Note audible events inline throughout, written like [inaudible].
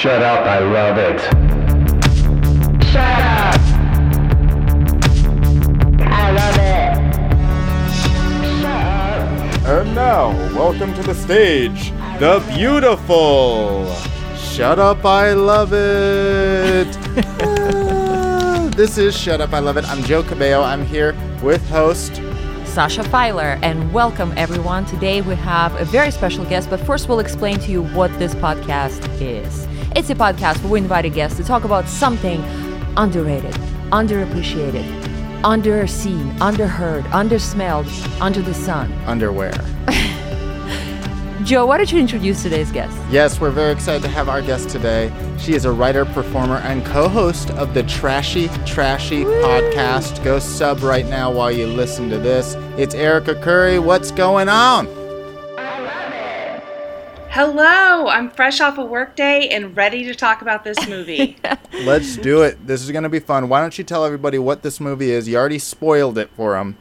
Shut up, I love it. Shut up! I love it. Shut up. And now, welcome to the stage, the beautiful. Shut up, I love it. Ah, [laughs] this is Shut Up, I Love It. I'm Joe Cabello. I'm here with host. Sasha Filer, and welcome everyone. Today we have a very special guest, but first we'll explain to you what this podcast is. It's a podcast where we invite a guest to talk about something underrated, underappreciated, underseen, underheard, undersmelled, under the sun. Underwear. [laughs] Joe, why don't you introduce today's guest? Yes, we're very excited to have our guest today. She is a writer, performer, and co host of the Trashy Trashy podcast. Go sub right now while you listen to this. It's Erica Curry. What's going on? Hello, I'm fresh off a workday and ready to talk about this movie. [laughs] Let's do it. This is going to be fun. Why don't you tell everybody what this movie is? You already spoiled it for them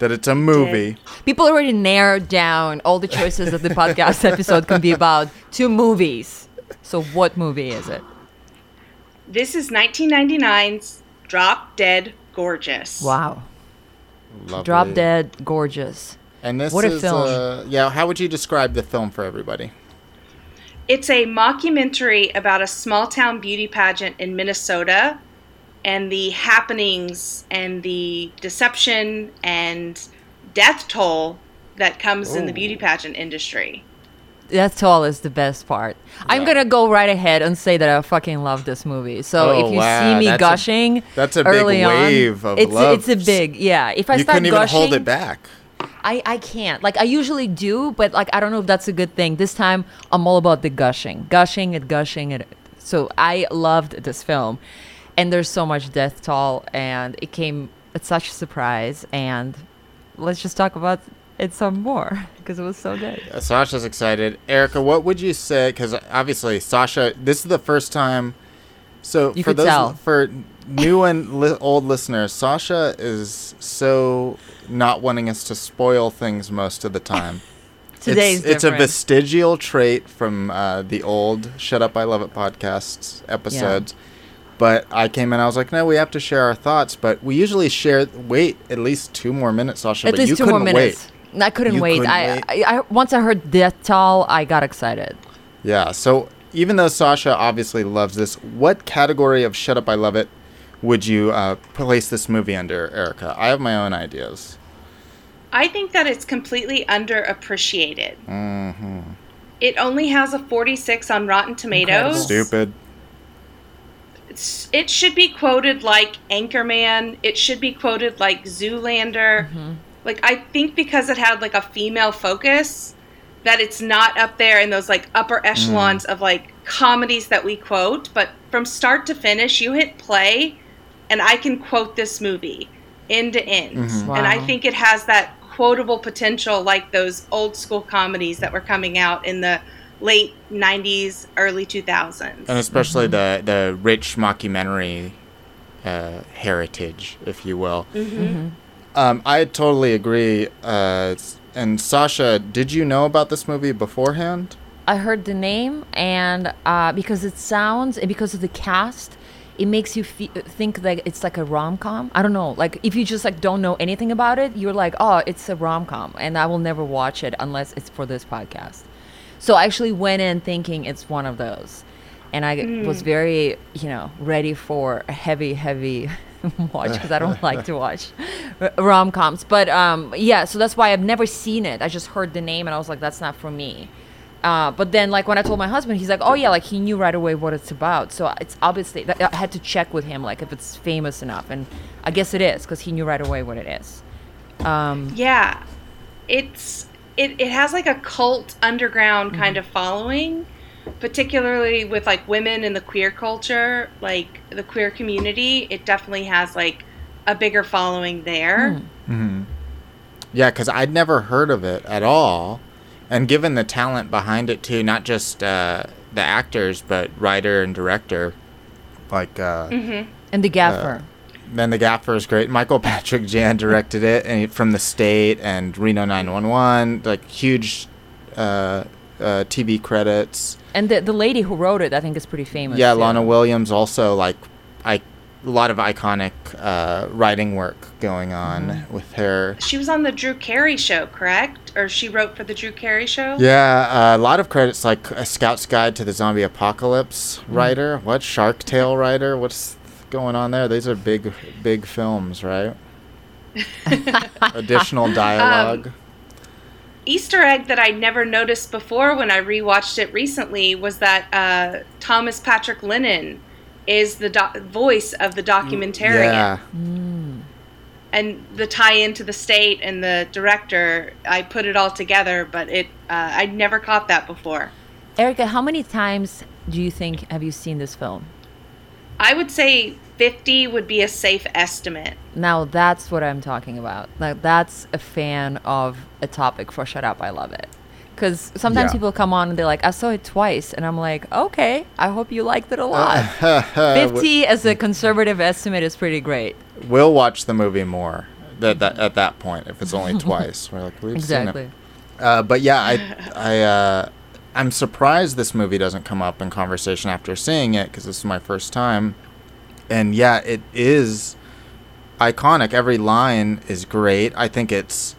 that it's a movie. People already narrowed down all the choices that the podcast [laughs] episode can be about to movies. So, what movie is it? this is 1999's Drop Dead Gorgeous. Wow. Lovely. Drop Dead Gorgeous. And this What a is, film. Uh, yeah, how would you describe the film for everybody? It's a mockumentary about a small town beauty pageant in Minnesota and the happenings and the deception and death toll that comes in the beauty pageant industry. That's all is the best part. I'm gonna go right ahead and say that I fucking love this movie. So Oh, if you wow, see me that's a- gushing, that's a big early on, wave of it's love. it's a big yeah. If I you start couldn't even gushing, hold it back. I I can't. Like I usually do, but like I don't know if that's a good thing. This time I'm all about the gushing, gushing and gushing and so I loved this film, and there's so much death toll, and it came at such a surprise. And let's just talk about it some more [laughs] because it was so good. Sasha's excited. Erica, what would you say? Because obviously, Sasha, this is the first time. So You for those tell. for new and li- old listeners, Sasha is so not wanting us to spoil things most of the time. [laughs] Today's it's, it's a vestigial trait from uh, the old "Shut Up, I Love It" podcasts episodes. But I came in, I was like, no, we have to share our thoughts. But we usually share. Wait at least two more minutes, Sasha. At but least you two couldn't more minutes. I couldn't You wait. couldn't I, wait? I, I once I heard death toll, I got excited. Yeah. So even though Sasha obviously loves this, what category of "Shut Up, I Love It" would you uh, place this movie under, Erica? I have my own ideas. I think that it's completely underappreciated. Mm-hmm. It only has a 46 on Rotten Tomatoes. Stupid. It's- it should be quoted like Anchorman. It should be quoted like Zoolander. Like I think because it had like a female focus, that it's not up there in those like upper echelons of like comedies that we quote. But from start to finish, you hit play, and I can quote this movie end to end. And I think it has that quotable potential, like those old school comedies that were coming out in the late '90s, early 2000s. And especially the the rich mockumentary uh, heritage, if you will. Um, I totally agree. Uh, s- and Sasha, did you know about this movie beforehand? I heard the name, and uh, because it sounds and because of the cast, it makes you fe- think that it's like a rom com. I don't know. Like if you just like don't know anything about it, you're like, oh, it's a rom com, and I will never watch it unless it's for this podcast. So I actually went in thinking it's one of those, and I was very, you know, ready for a heavy, heavy [laughs] watch because I don't like to watch rom coms. But um, yeah, so that's why I've never seen it. I just heard the name and I was like, that's not for me. Uh, but then, like when I told my husband, he's like, "Oh yeah, like he knew right away what it's about." So it's obviously I had to check with him, like if it's famous enough, and I guess it is because he knew right away what it is. Um, Yeah, it's it, it has like a cult underground kind of following, particularly with like women in the queer culture, like the queer community. It definitely has like a bigger following there. Yeah, because I'd never heard of it at all. And given the talent behind it too, not just uh, the actors, but writer and director, like uh, and the gaffer. then the gaffer is great. Michael [laughs] Patrick Jann directed it, and he- from the state and Reno 911, like huge uh, uh, TV credits. And the the lady who wrote it, I think, is pretty famous. Yeah, too. Lona Williams also like I a lot of iconic uh, writing work going on Mm-hmm. with her. She was on the Drew Carey show, correct? Or she wrote for the Drew Carey show? Yeah, uh, a lot of credits like a Scout's Guide to the Zombie Apocalypse Mm-hmm. writer. What Shark Tale writer? What's going on there? These are big, big films, right? [laughs] Additional dialogue. Easter egg that I never noticed before when I rewatched it recently was that uh, Thomas Patrick Lennon is the doc- voice of the documentarian. yeah, and the tie into the state and the director i put it all together but it uh, i never caught that before Erica, how many times do you think have you seen this film? i would say 50 would be a safe estimate Now that's what I'm talking about. Like that's a fan of a topic for Shut Up, I Love It. Because sometimes Yeah. people come on and they're like, I saw it twice, and I'm like, okay, I hope you liked it a [laughs] lot. Uh, Fifty as a conservative estimate is pretty great. we'll watch the movie more. That, that at that point, if it's only [laughs] twice, we're like we've seen it. Uh, but yeah, I, [laughs] I, uh, I'm surprised this movie doesn't come up in conversation after seeing it because this is my first time. And yeah, it is iconic. Every line is great. I think it's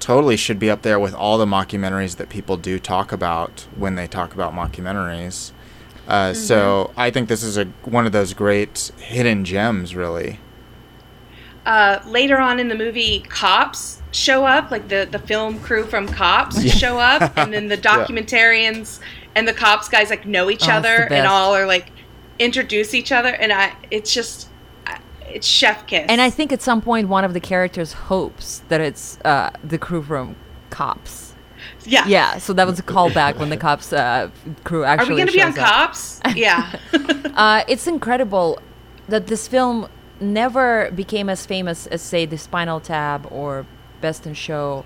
totally should be up there with all the mockumentaries that people do talk about when they talk about mockumentaries. Uh, So I think this is a one of those great hidden gems, really. uh, later on in the movie cops show up like the, the film crew from cops [laughs] show up and then the [laughs] documentarians and the cops guys like know each Oh, other and all are like introduce each other and i it's just it's chef kiss And I think at some point one of the characters hopes that it's uh, the crew from Cops. yeah Yeah, so that was a callback when the Cops uh, crew actually. are we gonna be on up. cops yeah [laughs] Uh, it's incredible that this film never became as famous as, say, The Spinal Tap or Best in Show.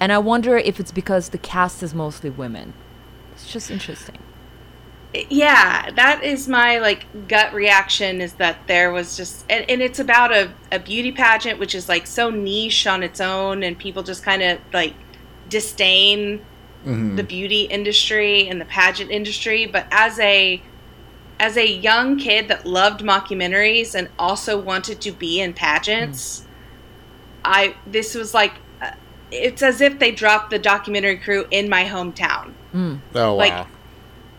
And I wonder if it's because the cast is mostly women. It's just interesting. Yeah that is my like gut reaction is that there was just and, and it's about a, a beauty pageant which is like so niche on its own and people just kind of like disdain Mhm. the beauty industry and the pageant industry but as a as a young kid that loved mockumentaries and also wanted to be in pageants i this was like uh, it's as if they dropped the documentary crew in my hometown Mm. Oh Like, wow!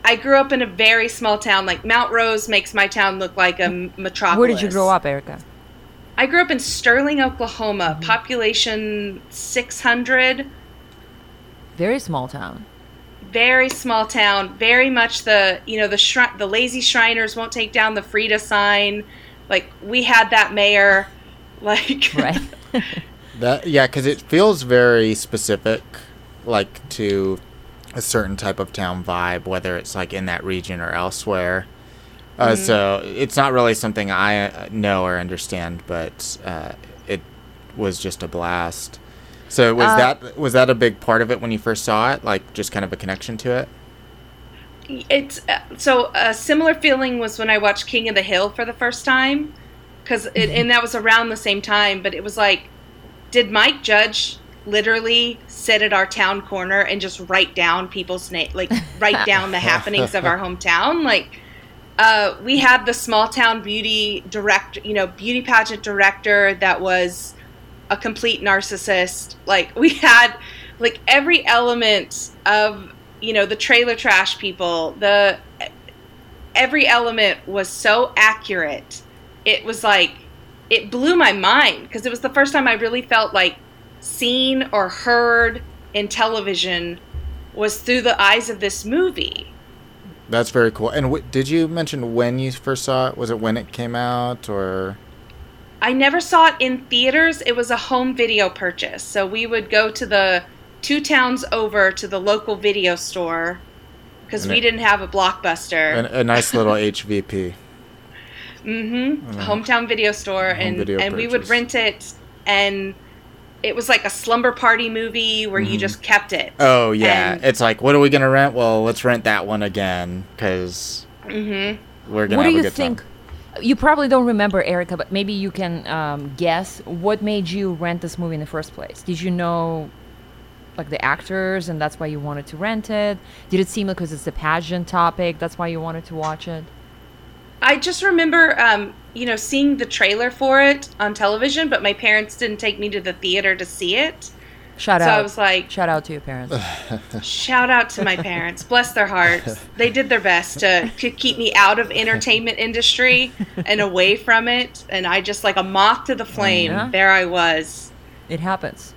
I grew up in a very small town. Like Mount Rose makes my town look like a metropolis. Where did you grow up, Erica? I grew up in Sterling, Oklahoma. Mm-hmm. Population 600. Very small town. Very small town. Very much the you know the shri- the lazy Shriners won't take down the Frida sign. Like we had that mayor. [laughs] Like Right. [laughs] That yeah, because it feels very specific, like to a certain type of town vibe, whether it's like in that region or elsewhere. Uh, So it's not really something I uh, know or understand, but uh, it was just a blast. So was Uh, that was that a big part of it when you first saw it? Like just kind of a connection to it? it's uh, so a similar feeling was when I watched King of the Hill for the first time, because and that was around the same time. But it was like, did Mike Judge literally sit at our town corner and just write down people's name, like write [laughs] down the happenings of our hometown? Like, uh, we had the small town beauty director, you know, beauty pageant director that was a complete narcissist. Like we had like every element of you know the trailer trash people. The every element was so accurate. It was like it blew my mind because it was the first time I really felt like seen or heard in television was through the eyes of this movie. That's very cool. And w- did you mention when you first saw it? Was it when it came out or? I never saw it in theaters. It was a home video purchase. So we would go to the two towns over to the local video store because we it- didn't have a blockbuster. A, a nice little [laughs] HVP. mm-hmm. Hometown video store, Home and video and we would rent it, and it was like a slumber party movie where you just kept it. Mm-hmm. Oh yeah, And- it's like, what are we gonna rent? Well, let's rent that one again because Mm-hmm. we're gonna what have do a you good think? time. You probably don't remember Erica, but maybe you can um, guess what made you rent this movie in the first place. Did you know like the actors and that's why you wanted to rent it? Did it seem like because it's a pageant topic, that's why you wanted to watch it? I just remember, um, you know, seeing the trailer for it on television, but my parents didn't take me to the theater to see it. Shout So out. I was like, Shout out to your parents. [laughs] shout out to my parents. Bless their hearts. They did their best to, to keep me out of entertainment industry and away from it. And I just like a moth to the flame. Yeah. There I was. it happens.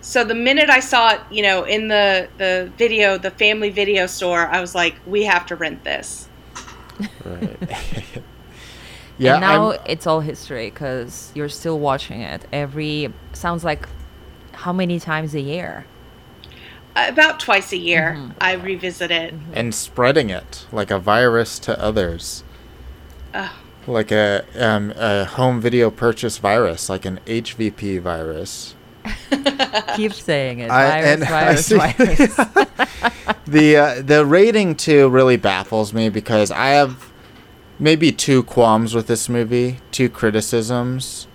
So the minute I saw it, you know, in the the video, the family video store, I was like, we have to rent this. Right. [laughs] yeah. and now I'm- it's all history because you're still watching it every. Sounds like how many times a year? About twice a year, I revisit it. and spreading it like a virus to others. Ugh. Like a um, a home video purchase virus, like an HVP virus. [laughs] Keep saying it. I- Virus, and [laughs] I virus, see- virus. [laughs] the uh, the rating too really baffles me because I have maybe two qualms with this movie, two criticisms,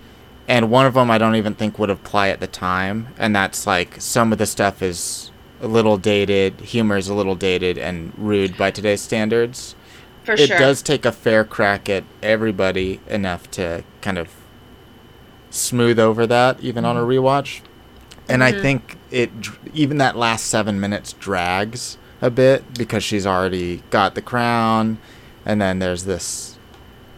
and one of them I don't even think would apply at the time, and that's like some of the stuff is a little dated, humor is a little dated and rude by today's standards. For it sure. does take a fair crack at everybody enough to kind of smooth over that even on a mm-hmm. rewatch. And i mm-hmm. think it even that last seven minutes drags a bit because she's already got the crown and then there's this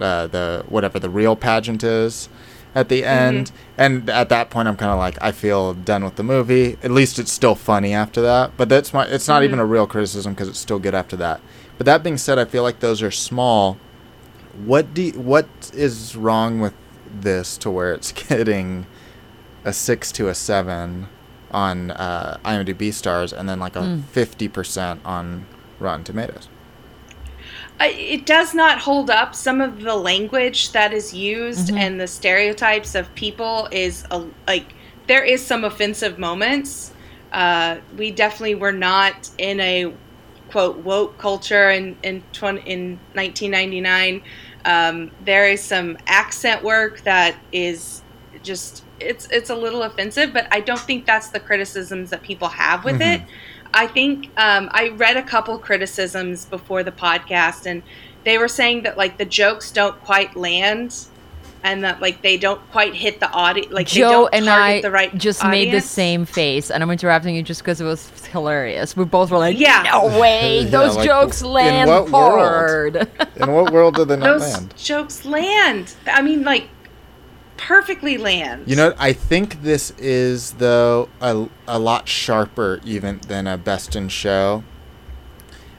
uh, the whatever the real pageant is at the mm-hmm. end. And at that point i'm kind of like i feel done with the movie. At least it's still funny after that but that's my it's not even a real criticism because it's still good after that. But that being said i feel like those are small. What do you- what is wrong with this to where it's [laughs] getting a six to a seven on uh, imdb stars and then like a 50% on rotten tomatoes it does not hold up. Some of the language that is used and the stereotypes of people is a, like there is some offensive moments. Uh, we definitely were not in a quote woke culture in in, 20, in 1999. Um, there is some accent work that is just it's it's a little offensive, but I don't think that's the criticisms that people have with it. I think um, I read a couple criticisms before the podcast, and they were saying that like the jokes don't quite land, and that like they don't quite hit the audience. Like they Joe don't and I the right just made the same face, and I'm interrupting you just because it was hilarious. We both were like, Yeah. no way, [laughs] Yeah, those like, jokes in land what world? hard. in what world did they not Those land jokes land. I mean, like perfectly land. You know, I think this is though a, a lot sharper even than a best in show.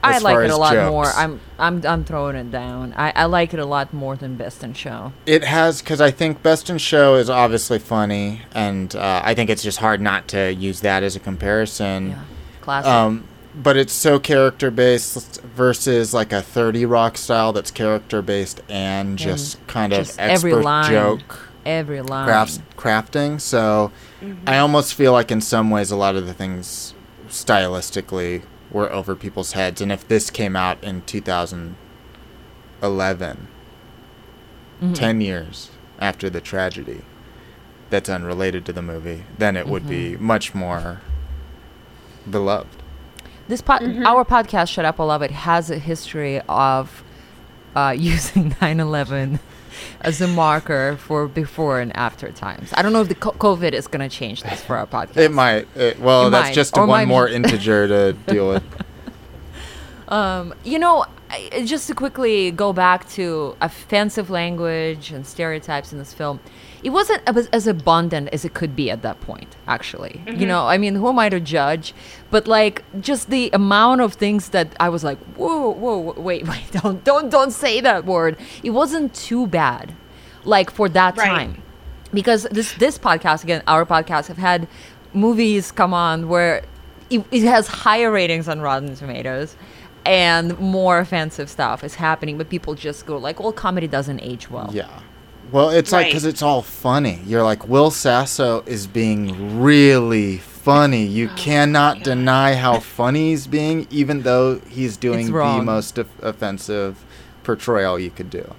I like it a lot jokes. more. I'm I'm I'm throwing it down. I, I like it a lot more than Best in Show. It has because I think best in show is obviously funny, and uh, I think it's just hard not to use that as a comparison. Yeah, classic. Um, but it's so character based versus like a Thirty Rock style that's character based and just kind of just every line. joke. Every line. crafts, crafting. So I almost feel like in some ways a lot of the things stylistically were over people's heads. And if this came out in 2011, mm-hmm. 10 years after the tragedy, that's unrelated to the movie, then it would be mm-hmm. much more beloved. This pod, mm-hmm. our podcast, Shut Up, I Love It, has a history of uh, [laughs] using 9/11 as a marker for before and after times. I don't know if the co- COVID is going to change this for our podcast. It might. It, well, It that's might, just or one more [laughs] integer to deal with. [laughs] Um, you know, I- just to quickly go back to offensive language and stereotypes in this film, it wasn't as, as abundant as it could be at that point. Actually, you mm-hmm. know, I mean, who am I to judge? But like, just the amount of things that I was like, whoa, whoa, wait, [laughs] wait, don't, don't, don't say that word. It wasn't too bad, like for that Right. time because this this podcast again our podcast have had movies come on where it, it has higher ratings on rotten tomatoes and more offensive stuff is happening but people just go like well comedy doesn't age well Yeah. Well, it's like because it's all funny. You're like Will Sasso is being really funny. You Oh cannot deny how funny he's being, even though he's doing the most of- offensive portrayal you could do.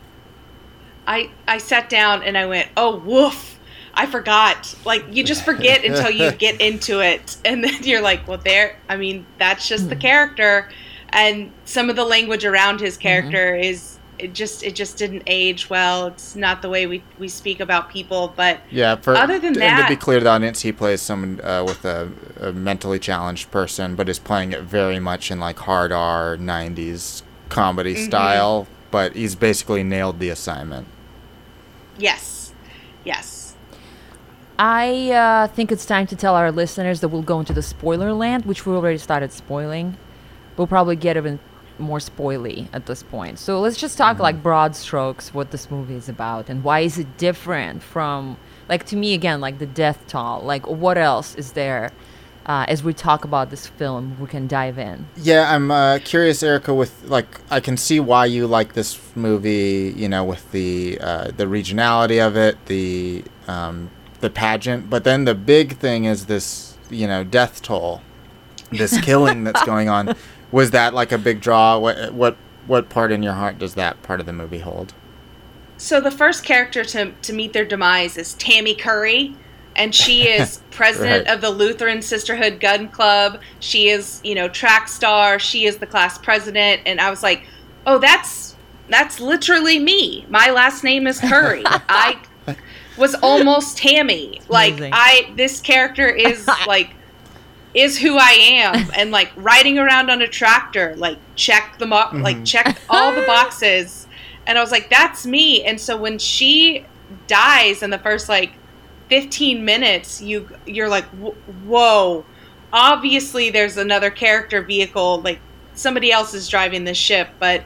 I I sat down and I went, "Oh woof." I forgot. Like you just forget until you [laughs] get into it, and then you're like, well, there. I mean, that's just the hmm. character, and some of the language around his mm-hmm. character is it just it just didn't age well. It's not the way we we speak about people, but Yeah, for Other than that, and to be clear to the audience, he plays someone uh, with a, a mentally challenged person, but is playing it very much in like hard R '90s comedy Mm-hmm. style. But he's basically nailed the assignment. yes, yes. I uh, think it's time to tell our listeners that we'll go into the spoiler land, which we already started spoiling. We'll probably get even more spoily at this point. So let's just talk like broad strokes what this movie is about and why is it different from like to me again like the death toll. Like what else is there uh, as we talk about this film? We can dive in. Yeah, I'm uh, curious, Erica. With like, I can see why you like this movie. You know, with the uh, the regionality of it, the um, the pageant. But then the big thing is this, you know, death toll, this [laughs] killing that's going on. Was that like a big draw? What what what part in your heart does that part of the movie hold? So the first character to to meet their demise is Tammy Curry, and she [laughs] is president Right. of the Lutheran Sisterhood Gun Club. She is, you know, track star. She is the class president, and I was like, oh, that's that's literally me. My last name is Curry. [laughs] I was almost Tammy. Like Amazing. I, this character is [laughs] like is who I am, [laughs] and like riding around on a tractor, like check the mo- mm-hmm. like check all the boxes, and I was like, that's me. And so when she dies in the first like 15 minutes, you you're like, whoa, obviously there's another character vehicle, like somebody else is driving this ship, but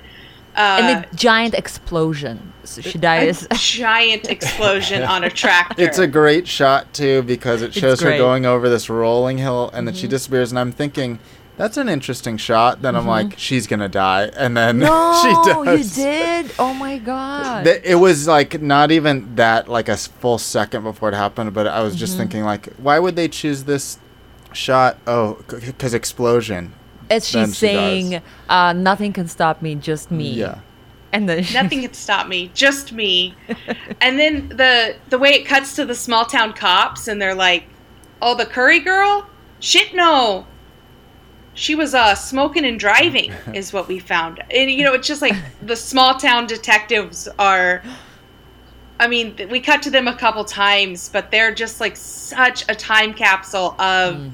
uh, and a giant explosion. So she dies. a giant explosion on a [laughs] tractor. It's a great shot too because it shows her going over this rolling hill and then Mm-hmm. she disappears and I'm thinking that's an interesting shot. Then I'm like she's gonna die and then [laughs] no, she you did. Oh my god. It was like not even that like a full second before it happened, but I was just Mm-hmm. thinking like, why would they choose this shot? Oh, because explosion. As she's she saying, uh, "Nothing can stop me, just me." Yeah. And then nothing can stop me just me. [laughs] And then the the way it cuts to the small town cops and they're like oh the curry girl? Shit no. She was uh smoking and driving [laughs] is what we found. And you know it's just like the small town detectives are i mean th- we cut to them a couple times but they're just like such a time capsule of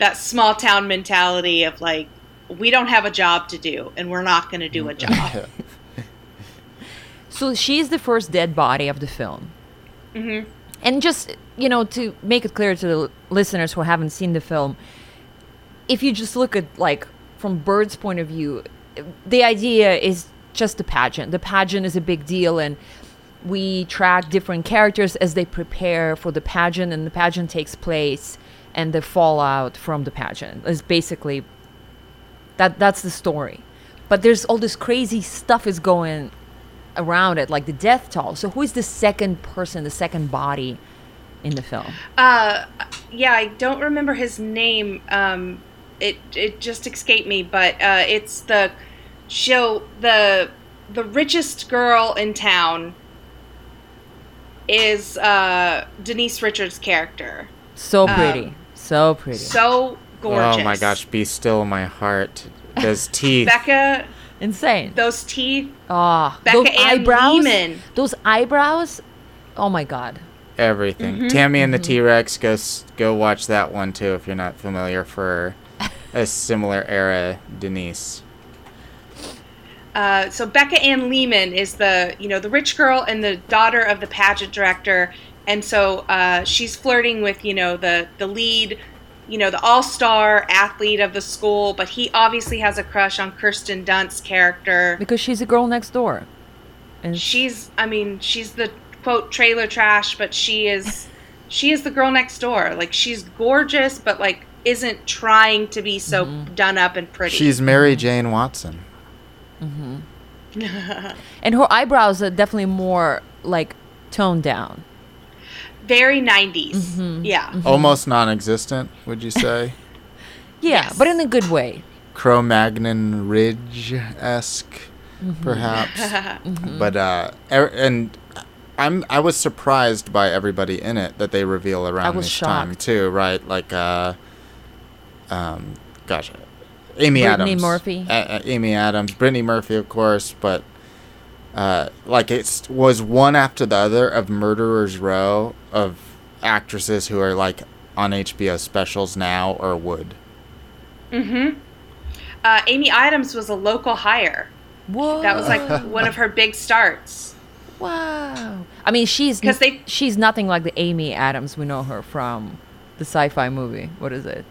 that small town mentality of like we don't have a job to do and we're not going to do a job [laughs] So she's the first dead body of the film. Mhm. And just, you know, to make it clear to the listeners who haven't seen the film, if you just look at, like, from Bird's point of view, the idea is just a pageant. The pageant is a big deal, and we track different characters as they prepare for the pageant, and the pageant takes place, and the fallout from the pageant is basically that that's the story. But there's all this crazy stuff is going around it, like the death toll. So who is the second person, the second body in the film? Uh, yeah, I don't remember his name. Um, it it just escaped me, but uh, it's the show the the richest girl in town is uh, Denise Richards' character. So Um, pretty, so pretty. So gorgeous. Oh my gosh, be still my heart. Those [laughs] teeth. Becca, Insane. those teeth. Ah, Becca those Ann eyebrows. Leeman. Those eyebrows. Oh my god. everything. Mm-hmm. Tammy and the T Rex. Go go watch that one too if you're not familiar for a [laughs] similar era Denise. Uh, so Becca Ann Leeman is the you know the rich girl and the daughter of the pageant director, and so uh, she's flirting with you know the the lead, you know the all star athlete of the school, but he obviously has a crush on Kirsten Dunst's character. Because she's a girl next door. And She's I mean she's the quote trailer trash, but she is [laughs] she is the girl next door. Like she's gorgeous, but like isn't trying to be so done up and pretty. She's Mary Jane Watson. mm-hmm. [laughs] and her eyebrows are definitely more like toned down. Very 90s. Mm-hmm. Yeah. Almost non-existent, would you say? [laughs] Yeah, Yes. but in a good way. Cro-Magnon Ridge esque, Mm-hmm. perhaps. [laughs] But uh, er- and I'm I was surprised by everybody in it that they reveal around was this time too, right? Like uh um gosh, Amy Brittany Adams. Murphy. A- a- Amy Adams, Brittany Murphy of course, but uh like it was one after the other of Murderers Row of actresses who are like on HBO specials now or would. Uh, Amy Adams was a local hire. Whoa. That was like one of her big starts. wow. I mean, she's 'Cause they- she's nothing like the Amy Adams we know her from the sci-fi movie. What is it?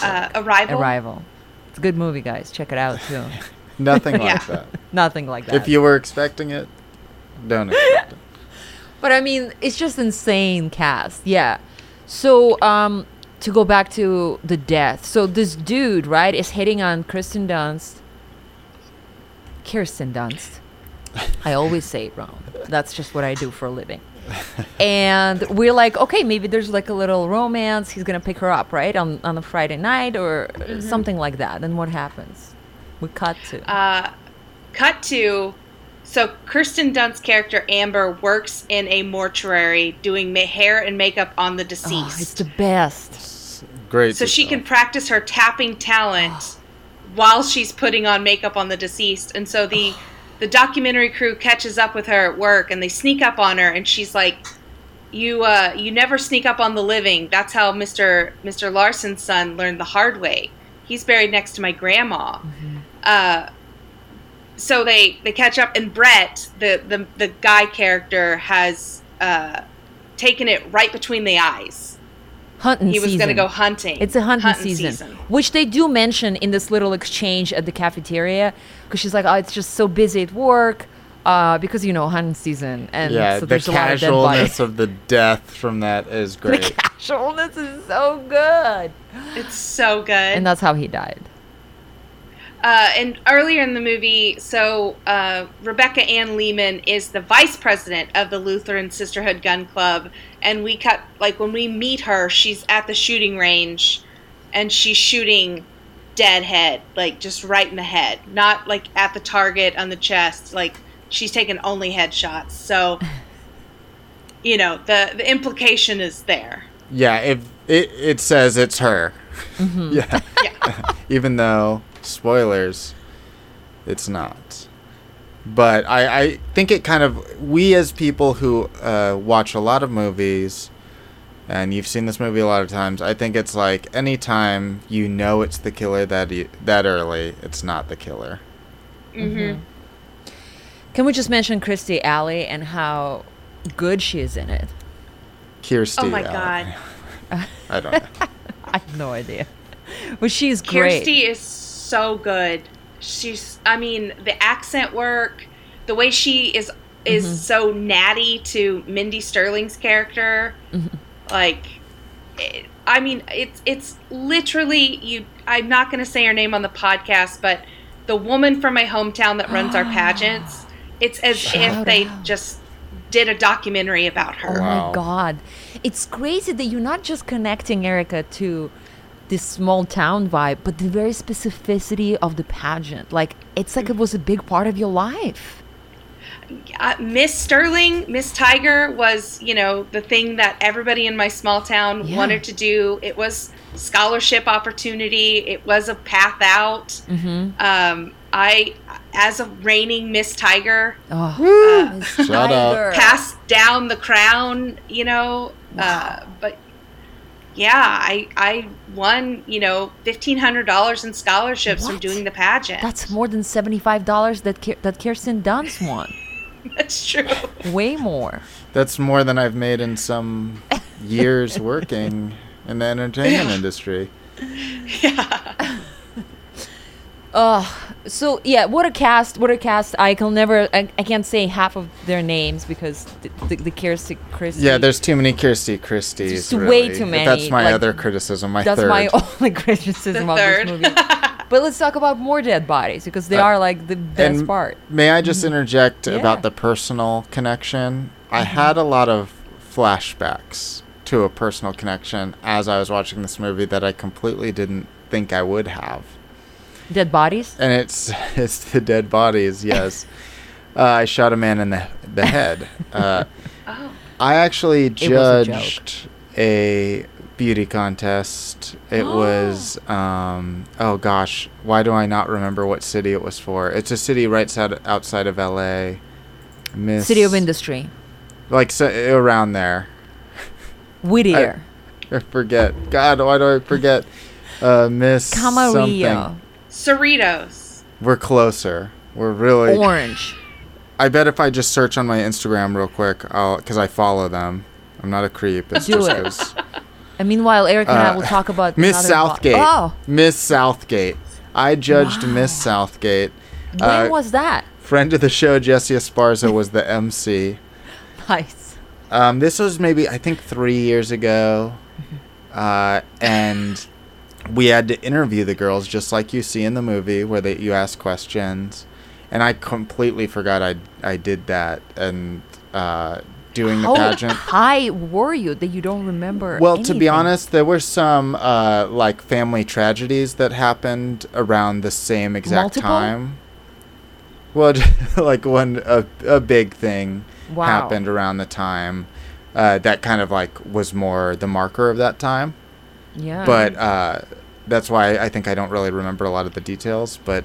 Uh, Arrival. Arrival. It's a good movie, guys. Check it out too. [laughs] Nothing [laughs] like that. nothing like that. If you were expecting it, don't expect it. [laughs] But I mean, it's just insane cast. Yeah. So, um, to go back to the death. So this dude, right, is hitting on Kristen Dunst. Kirsten Dunst. I always say it wrong. That's just what I do for a living. and we're like, okay, maybe there's like a little romance. He's gonna pick her up, right, on on a Friday night or something like that. And what happens? We cut to. Uh, cut to. So Kirsten Dunst's character Amber works in a mortuary doing ma- hair and makeup on the oh, it's the best. Great. so she detail. can practice her tapping talent while she's putting on makeup on the deceased. And so the [sighs] the documentary crew catches up with her at work and they sneak up on her and she's like you uh you never sneak up on the living. That's how Mr. Mr. Larson's son learned the hard way. He's buried next to my grandma. Uh so they they catch up and Brett, the the the guy character has uh taken it right between the eyes. Hunting He was going to go hunting. It's a hunting, season, which they do mention in this little exchange at the cafeteria because she's like, "Oh, it's just so busy at work." Uh, because you know hunting season, and Yeah, so the there's a lot of casualness of the death from that is great. [laughs] the great. casualness is so good, It's so good. and that's how he died. Uh, and earlier in the movie, so uh, Rebecca Ann Leeman is the vice president of the Lutheran Sisterhood Gun Club, and we cut like when we meet her, she's at the shooting range, and she's shooting dead head, like just right in the head, not like at the target on the chest. Like she's taking only headshots. So, [laughs] you know, the the implication is there. yeah, if it it says it's her. Mm-hmm. [laughs] yeah. Yeah. [laughs] Even though spoilers, it's not. But I, I think it kind of we as people who uh, watch a lot of movies, and you've seen this movie a lot of times. I think it's like anytime you know it's the killer that you, that early, it's not the killer. Mm-hmm. Can we just mention Christy Alley and how good she is in it? Kirstie. Oh my Alley. god. [laughs] I don't know. [laughs] I have no idea, but she's great. Kirstie is so good. She's I mean, the accent work, the way she is is Mm-hmm. so natty to Mindy Sterling's character. Mm-hmm. Like it, I mean, it's it's literally you I'm not going to say her name on the podcast, but the woman from my hometown that runs our pageants. [gasps] It's as if Shout they out. just did a documentary about Oh her. Wow. my god. It's crazy that you're not just connecting Erica to this small town vibe, but the very specificity of the pageant. Like it's like it was a big part of your life. uh, Miss Sterling, Miss Tiger was, you know, the thing that everybody in my small town Yeah. wanted to do. It was scholarship opportunity. It was a path out. Mm-hmm. Um, I, as a reigning Miss Tiger, Oh, uh, Miss Tiger. passed down the crown. You know, uh, but yeah, I I won, you know, fifteen hundred dollars in scholarships from doing the pageant. That's more than seventy-five dollars that Ki- that Kirsten Dunst won. [laughs] That's true. Way more. That's more than I've made in some years working in the entertainment [laughs] industry. [laughs] yeah. Oh, so yeah, what a cast! What a cast! I can never, I, I can't say half of their names because the, the, the Kirsty, Christy. Yeah, there's too many Kirsty Christies. Just way too many, That's my like, other criticism. My That's third. my [laughs] only criticism The of third. this movie. [laughs] but let's talk about more dead bodies because they Uh, are like the best and part. May I just interject Yeah. about the personal connection? I had a lot of flashbacks to a personal connection as I was watching this movie that I completely didn't think I would have. Dead bodies. and it's [laughs] it's the dead bodies yes [laughs] Uh, I shot a man in the the head. Uh, [laughs] Oh. I actually was a judged a, beauty contest. It [gasps] was um oh gosh, why do I not remember what city it was for? It's a city right side, outside of LA. Miss City of Industry. Like so, around there. Whittier. I forget. God, why do I forget? Uh Miss Camarillo. something. Cerritos. We're closer. We're really Orange. I bet if I just search on my Instagram real quick, I'll because I follow them. I'm not a creep. It's Do just it. 'cause- And meanwhile, Eric and I Uh, will talk about Miss another bo- Southgate. Oh, Miss Southgate. I judged Miss Southgate. when Uh, was that? Friend of the show, Jesse Esparza, was the MC. [laughs] Nice. Um, this was maybe I think three years ago, Mm-hmm. uh, and we had to interview the girls just like you see in the movie, where they you ask questions, and I completely forgot I I did that and uh, doing the How pageant. high were you that you don't remember? Well, to be honest, there were some uh, like family tragedies that happened around the same exact Multiple? time. Well, [laughs] like when a a big thing Wow. happened around the time, uh, that kind of like was more the marker of that time. Yeah. But uh, that's why I think I don't really remember a lot of the details. But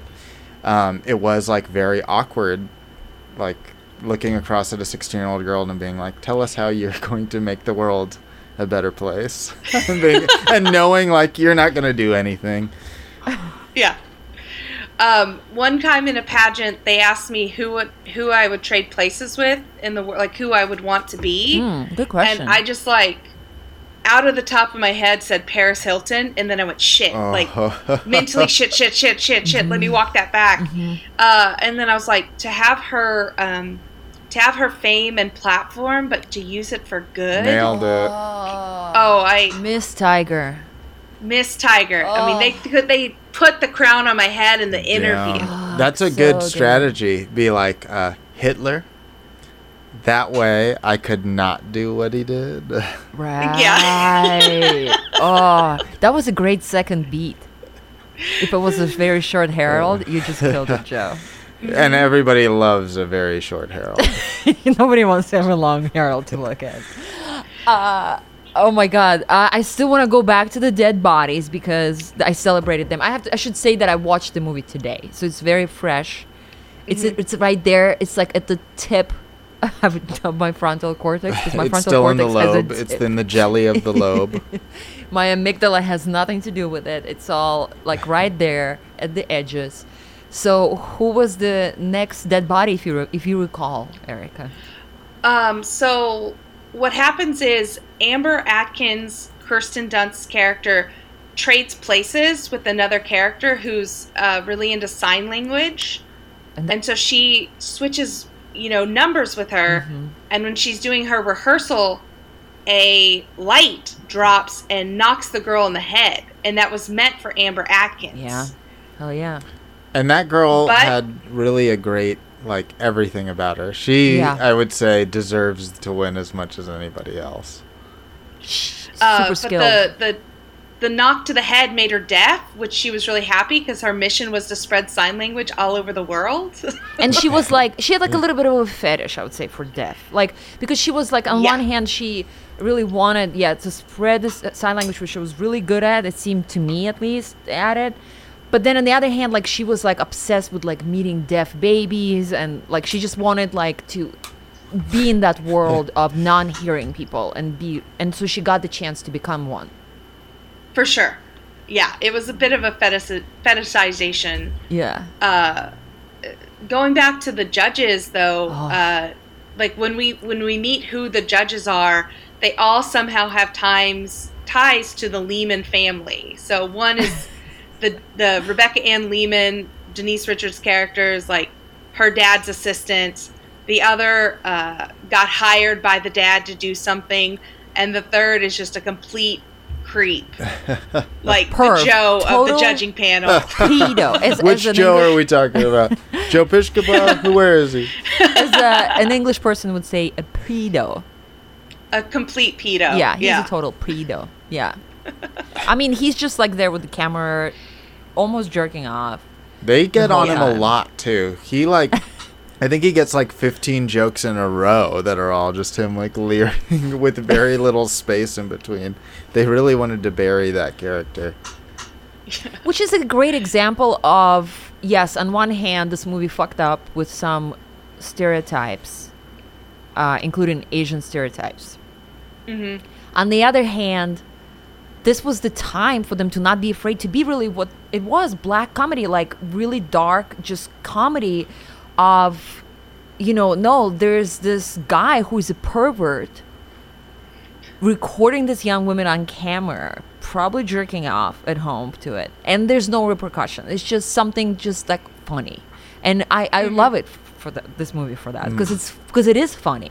um, it was like very awkward, like looking across at a 16 year old girl and being like, "Tell us how you're [laughs] going to make the world a better place," [laughs] and, being, and knowing like you're not going to do anything. [laughs] Yeah. Um, one time in a pageant, they asked me who would, who I would trade places with in the wor- like who I would want to be, Hmm, good question. and I just like out of the top of my head said Paris Hilton, and then I went shit, like Oh. [laughs] mentally shit, shit, shit, shit, shit. Let me walk that back. Uh, and then I was like, to have her, um, to have her fame and platform, but to use it for good. Nailed it. Oh, I Miss Tiger. miss Tiger. I mean, they could they put the crown on my head in the interview. Yeah. That's a so good good. strategy. Be like uh, Hitler. That way, I could not do what he did. [laughs] Right. Yeah. [laughs] oh, that was a great second beat. If it was a very short Harold, you just killed it, Joe. and everybody loves a very short Harold. [laughs] Nobody wants to have a long Harold to look at. Uh, oh my God! Uh, I still want to go back to the dead bodies because I celebrated them. I have. To, I should say that I watched the movie today, so it's very fresh. It's it's right there. It's like at the tip [laughs] of of my frontal cortex. 'cause my it's frontal still in the cortex has lobe. It's in the jelly of the lobe. [laughs] My amygdala has nothing to do with it. It's all like right there at the edges. So, who was the next dead body, if you re- if you recall, Erica? Um, so what happens is Amber Atkins, Kirsten Dunst's character, trades places with another character who's uh, really into sign language, And and, so she switches, you know, numbers with her. Mm-hmm. And when she's doing her rehearsal, a light drops and knocks the girl in the head, and that was meant for Amber Atkins. Yeah. Hell yeah. and that girl But- had really a great like everything about her. She, Yeah. I would say, deserves to win as much as anybody else. Uh, Super but skilled. the, the the knock to the head made her deaf, which she was really happy because her mission was to spread sign language all over the world. [laughs] and she was like she had like a little bit of a fetish i would say for deaf. Like because she was like on Yeah. one hand she really wanted yeah to spread this uh, sign language which she was really good at it seemed to me at least at it. But then on the other hand like she was like obsessed with like meeting deaf babies and like she just wanted like to be in that world of non-hearing people and be and so she got the chance to become one For sure. Yeah, it was a bit of a fetish- fetishization. yeah Uh, going back to the judges, though, Oh. uh, like when we when we meet who the judges are, they all somehow have times ties to the Leeman family. So one is [laughs] the the Rebecca Ann Leeman, Denise Richards characters, like her dad's assistant. The other uh, got hired by the dad to do something, and the third is just a complete creep, [laughs] like perv. the Joe of the judging panel. [laughs] pedo as, Which as Joe English- are we talking about? [laughs] Joe Pishkaba? Who? Where is he? as a, an english person would say a pedo a complete pedo. Yeah, he's yeah. a total pedo. Yeah. I mean, he's just like there with the camera, almost jerking off. They get The on whole him a lot too. He like I think he gets like 15 jokes in a row that are all just him like leering [laughs] with very little space in between. They really wanted to bury that character. [laughs] Which is a great example of yes, on one hand, this movie fucked up with some stereotypes, uh, including Asian stereotypes. Mm-hmm. On the other hand, this was the time for them to not be afraid to be really what it was black comedy, like really dark, just comedy of, you know, no, there's this guy who's a pervert recording this young woman on camera, probably jerking off at home to it. And there's no repercussion. It's just something just like funny. And I, I love it for the, this movie for that because it's because it is funny.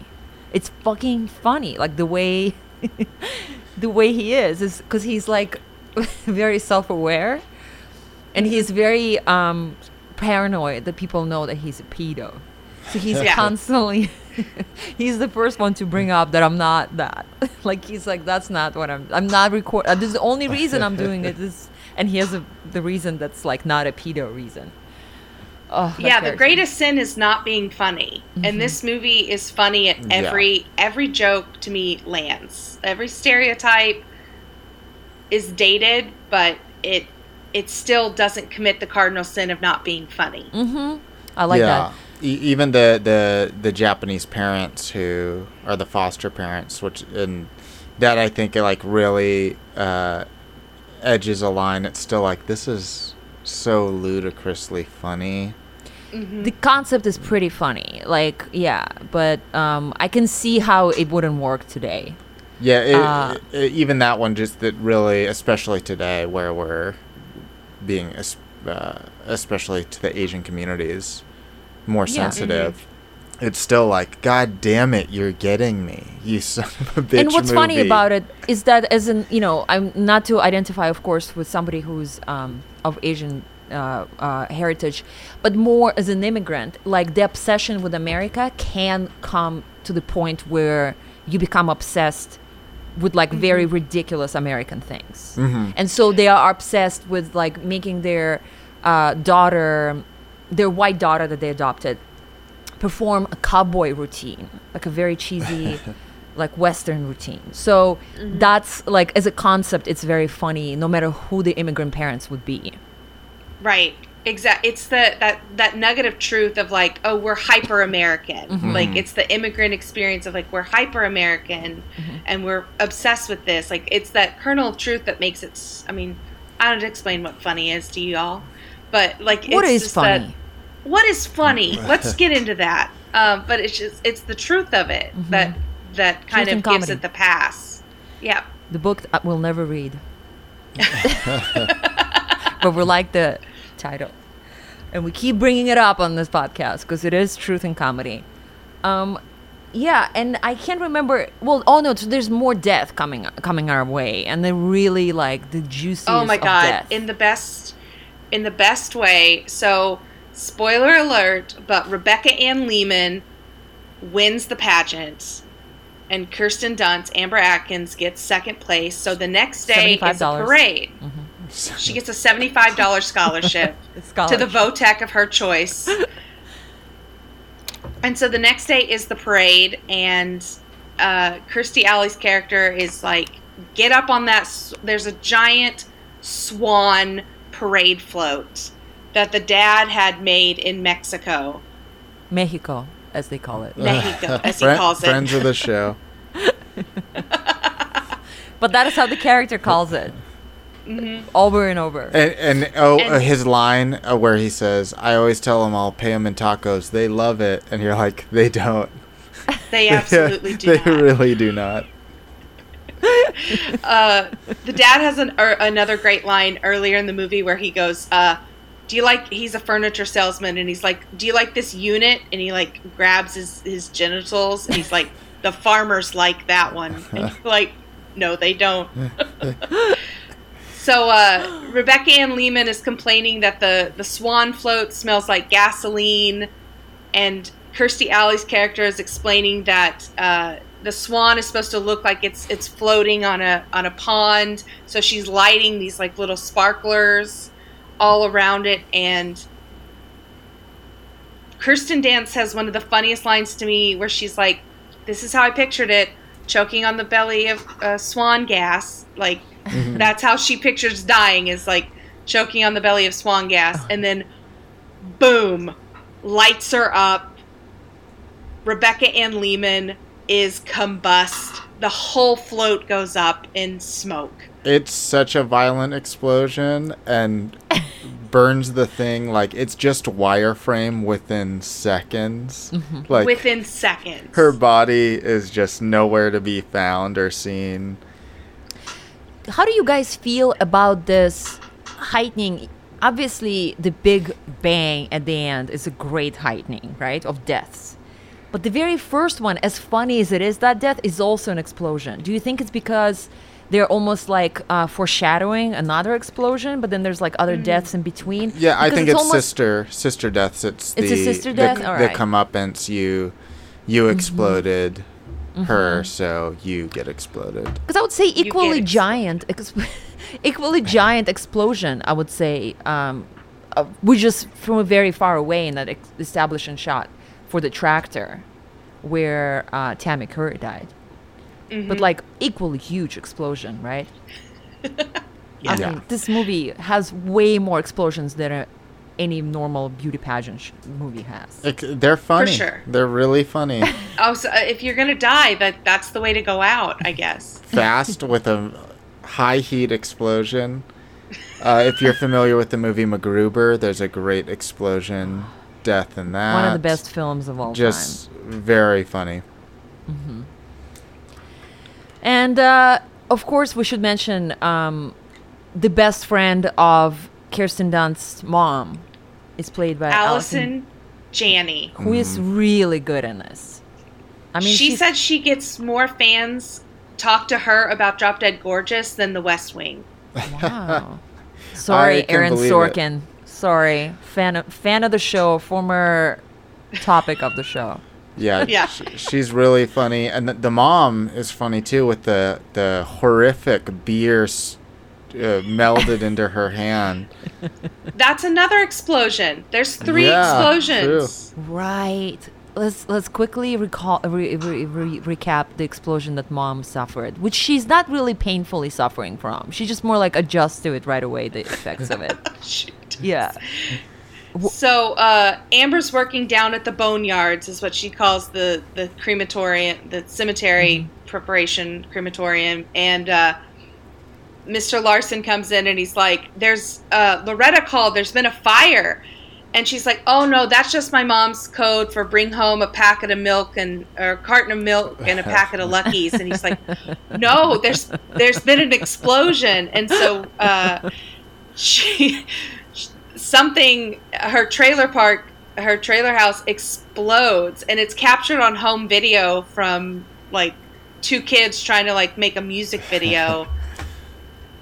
It's fucking funny. Like the way [laughs] the way he is is because he's like [laughs] very self-aware and he's very um paranoid that people know that he's a pedo. So he's Yeah. constantly [laughs] he's the first one to bring up that I'm not that. [laughs] like he's like that's not what I'm I'm not record uh, this is the only reason I'm doing it is and he has a, the reason that's like not a pedo reason. Oh, that yeah, the character. greatest sin is not being funny, and this movie is funny at Yeah. every every joke to me lands. Every stereotype is dated, but it it still doesn't commit the cardinal sin of not being funny. Mm-hmm. I like that. E- even the, the the Japanese parents who are the foster parents, which and that I think like really uh, edges a line. It's still like this is so ludicrously funny. the concept is pretty funny like yeah but um i can see how it wouldn't work today Yeah, it, Uh, it- even that one just that really, especially today, where we're being, es- uh, especially to the Asian communities, more Yeah. sensitive. It's still like, God damn it, you're getting me, you [laughs] son of a bitch. and what's funny about it is that as in you know i'm not to identify of course with somebody who's um of asian uh, uh, heritage but more as an immigrant like the obsession with america can come to the point where you become obsessed with like very ridiculous american things. Mhm. and so they are obsessed with like making their uh, daughter their white daughter that they adopted perform a cowboy routine like a very cheesy [laughs] like western routine. So that's like as a concept it's very funny no matter who the immigrant parents would be. Right. Exact. It's the that that nugget of truth of like, oh, we're hyper American. Mm-hmm. Like it's the immigrant experience of like we're hyper American, Mm-hmm. and we're obsessed with this. Like it's that kernel of truth that makes it. I mean, I don't explain what funny is to you all, but like what it's is just that- funny what is funny? Let's get into that. Um, but it's just it's the truth of it that that kind Mm-hmm. Truth of gives comedy. it the pass. Yeah. the book I will never read [laughs] [laughs] but we're like the title and we keep bringing it up on this podcast because it is truth and comedy um yeah and i can't remember well oh no so there's more death coming coming our way and they're really like the juiciest Oh my god! death. In the best, in the best way. So, spoiler alert, but Rebecca Ann Leeman wins the pageant, and Kirsten Dunst, Amber Atkins gets second place. So the next day is a $75. parade. She gets a seventy-five dollars scholarship [laughs] It's to scholarship. the Votech of her choice. and so the next day is the parade, and uh, Kirstie Alley's character is like, get up on that. s- There's a giant swan parade float that the dad had made in Mexico, mexico as they call it Mexico, [laughs] as he Fri- calls it. friends of the show. [laughs] but that is how the character calls it Mm-hmm. over and over And, and oh, And- uh, his line uh, where he says, "I always tell them I'll pay them in tacos. They love it," and you're like, "They don't. They [laughs] absolutely do. they not. really do not." [laughs] uh, the dad has an er, another great line earlier in the movie where he goes, uh, "Do you like?" He's a furniture salesman, and he's like, "Do you like this unit?" And he like grabs his his genitals, and he's like, "The farmers like that one." And he's [laughs] like, "No, they don't." So uh, Rebecca Ann Leeman is complaining that the the swan float smells like gasoline, and Kirstie Alley's character is explaining that uh, the swan is supposed to look like it's it's floating on a on a pond. So she's lighting these like little sparklers all around it, and Kirsten Dunst has one of the funniest lines to me where she's like, "This is how I pictured it: choking on the belly of uh, swan gas. Like Mm-hmm. that's how she pictures dying is like choking on the belly of swan gas, oh. and then boom, lights her up. Rebecca Ann Leeman is combust. The whole float goes up in smoke. It's such a violent explosion and [laughs] burns the thing like it's just wireframe within seconds. Mm-hmm. Like within seconds. her body is just nowhere to be found or seen. How do you guys feel about this heightening? Obviously, the big bang at the end is a great heightening, right, of deaths. But the very first one, as funny as it is, that death is also an explosion. Do you think it's because they're almost like uh, foreshadowing another explosion, but then there's like other deaths in between? Yeah, I think it's, almost- sister sister deaths. It's It's the a sister the- death? The, Alright. comeuppance you you Mm-hmm. Exploded her, so you get exploded. Because I would say equally ex- giant, ex- [laughs] equally giant explosion. I would say um, uh, we just from a very far away in that ex- establishing shot for the tractor, where uh, Tammy Curry died. But like equally huge explosion, right? [laughs] I Yeah. mean, this movie has way more explosions than a, any normal beauty pageant sh- movie has. Like, they're funny. sure. They're really funny. [laughs] Oh, so uh, if you're gonna die, that that's the way to go out, I guess. Fast [laughs] with a high heat explosion. Uh, if you're familiar with the movie MacGruber, there's a great explosion death in that. One of the best films of all time. Just very funny. And uh, of course, we should mention um, the best friend of Kirsten Dunst's mom is played by Allison, Allison Janney. who is mm-hmm. really good in this. I mean, she said she gets more fans talk to her about Drop Dead Gorgeous than The West Wing. Wow. [laughs] Sorry, can Aaron believe it. Sorkin. Sorry, fan of, fan of the show, former topic of the show. Yeah, [laughs] Yeah. sh- she's really funny, and the, the mom is funny too with the the horrific beer s- uh, melded into her hand. That's another explosion. There's three Yeah, explosions. Right. Let's let's quickly recall re, re, re, recap the explosion that mom suffered, which she's not really painfully suffering from. She just more like adjusts to it right away, the effects of it. [laughs] Shoot. Yeah. So uh, Amber's working down at the boneyards, is what she calls the the crematorium, the cemetery preparation crematorium, and uh, Mr. Larson comes in and he's like, "There's uh, Loretta called. There's been a fire." And she's like, "Oh no, that's just my mom's code for bring home a packet of milk and or a carton of milk and a packet of Luckies." And he's like, [laughs] "No, there's there's been an explosion." And so uh, she something her trailer park her trailer house explodes and it's captured on home video from like two kids trying to like make a music video [laughs]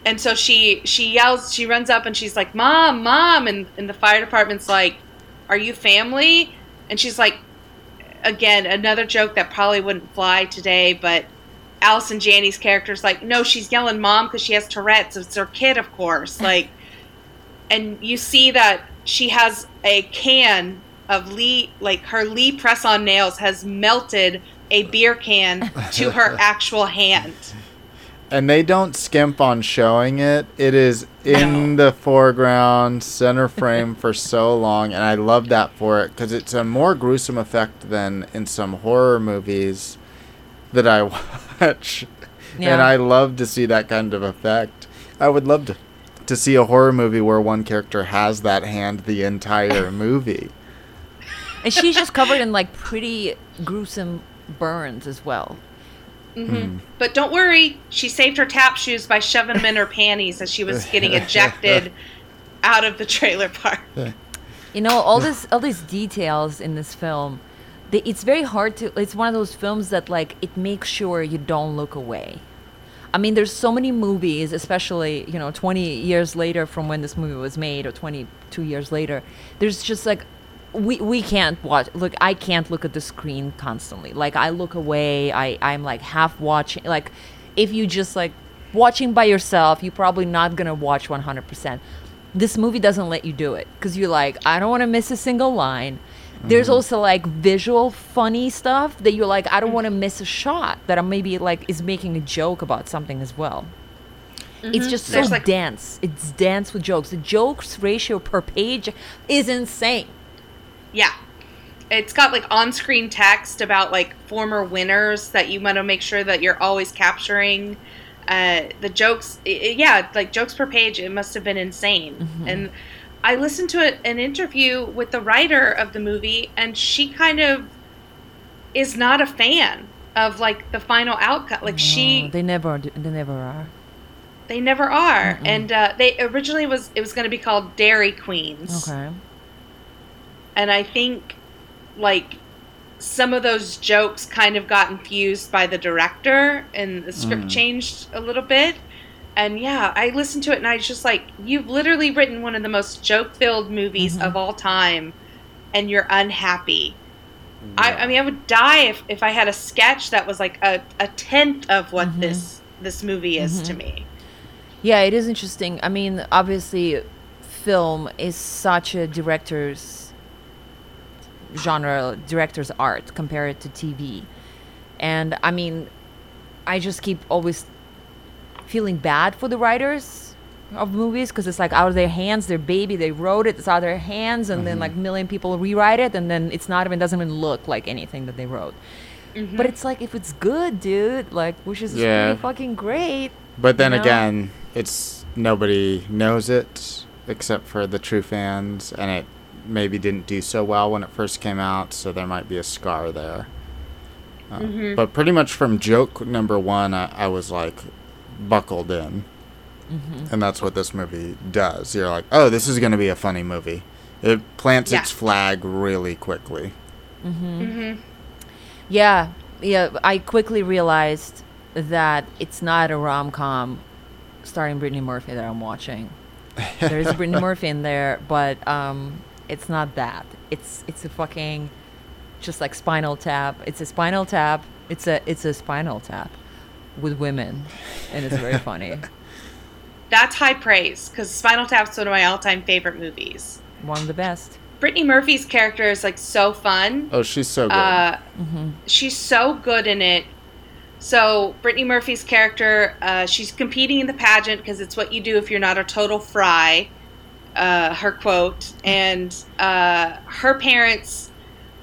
and so she she yells she runs up and she's like mom mom. And, and the fire department's like are you family? And she's like again another joke that probably wouldn't fly today but allison janney's character's like no she's yelling mom because she has tourette's. It's her kid of course. [laughs] Like and you see that she has a can of Lee, like her Lee press on nails has melted a beer can to her [laughs] actual hand. And they don't skimp on showing it. It is in No. the foreground, center frame for so long, and I love that for it because it's a more gruesome effect than in some horror movies that I [laughs] watch. yeah. And I love to see that kind of effect. I would love to to see a horror movie where one character has that hand the entire [laughs] movie. And she's just covered in like pretty gruesome burns as well. Mm-hmm. Hmm. But don't worry, she saved her tap shoes by shoving them in her [laughs] panties as she was getting [laughs] ejected out of the trailer park. You know, all this all these details in this film, they, it's very hard to it's one of those films that like it makes sure you don't look away. I mean, there's so many movies, especially, you know, 20 years later from when this movie was made or 22 years later. There's just like we we can't watch look I can't look at the screen constantly. Like I look away, I I'm like half watching like if you just like watching by yourself, you're probably not going to watch 100%. This movie doesn't let you do it cuz you're like I don't want to miss a single line. There's mm-hmm. also like visual funny stuff that you're like, I don't want to miss a shot that I'm maybe like is making a joke about something as well. It's mm-hmm. just so There's, like- dense. It's dense with jokes. The jokes ratio per page is insane. Yeah. It's got like on screen text about like former winners that you want to make sure that you're always capturing. Uh, the jokes, i- i- yeah, like jokes per page, it must have been insane. And I listened to a, an interview with the writer of the movie, and she kind of is not a fan of like the final outcome. Like she, Oh, they never, they never are. they never are. And uh, they originally was it was going to be called Dairy Queens Okay. And I think like some of those jokes kind of got infused by the director and the script mm. changed a little bit. And yeah, I listened to it and I was just like, you've literally written one of the most joke filled movies mm-hmm. of all time and you're unhappy. I, I mean, I would die if, if I had a sketch that was like a, a tenth of what mm-hmm. this this movie is mm-hmm. to me. Yeah, it is interesting. I mean, obviously, film is such a director's genre, director's art compared to TV. And I mean, I just keep always feeling bad for the writers of movies because it's like out of their hands, their baby, they wrote it, it's out of their hands, and then mm-hmm. like million people rewrite it, and then it's not even doesn't even look like anything that they wrote. Mm-hmm. But it's like if it's good, dude, like which is Yeah. really fucking great. But then know? again, it's nobody knows it except for the true fans, and it maybe didn't do so well when it first came out, so there might be a scar there. Uh, Mm-hmm. But pretty much from joke number one, I, I was like buckled in. Mm-hmm. And that's what this movie does. You're like, oh, this is going to be a funny movie. It plants Yeah. its flag really quickly. Yeah, yeah. I quickly realized that it's not a rom com starring Brittany Murphy that I'm watching. There is Brittany [laughs] Murphy in there, but um, it's not that. It's it's a fucking just like Spinal Tap. It's a Spinal Tap. It's a it's a Spinal Tap with women, and it's very funny. [laughs] That's high praise because Spinal Tap's one of my all time favorite movies. One of the best. Brittany Murphy's character is like so fun. Oh, she's so good. Uh, She's so good in it. So Brittany Murphy's character, uh, she's competing in the pageant because it's what you do if you're not a total fry. Uh, her quote, and uh, her parents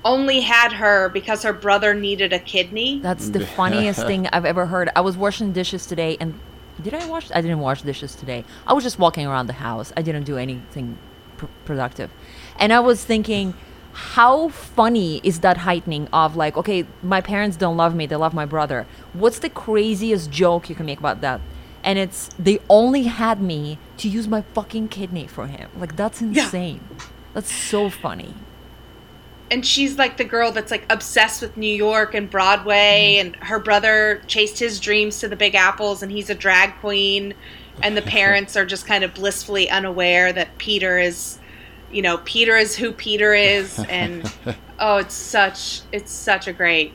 only had her because her brother needed a kidney. That's the [laughs] funniest thing I've ever heard. I was washing dishes today, and did I wash? I didn't wash dishes today. I was just walking around the house. I didn't do anything pr- productive, and I was thinking, how funny is that heightening of like, okay, my parents don't love me; they love my brother. What's the craziest joke you can make about that? And it's they only had me to use my fucking kidney for him. Like that's insane. That's so funny. and she's like the girl that's like obsessed with New York and Broadway, mm-hmm. and her brother chased his dreams to the Big Apples, and he's a drag queen, and the [laughs] parents are just kind of blissfully unaware that Peter is, you know, Peter is who Peter is, and [laughs] oh, it's such it's such a great,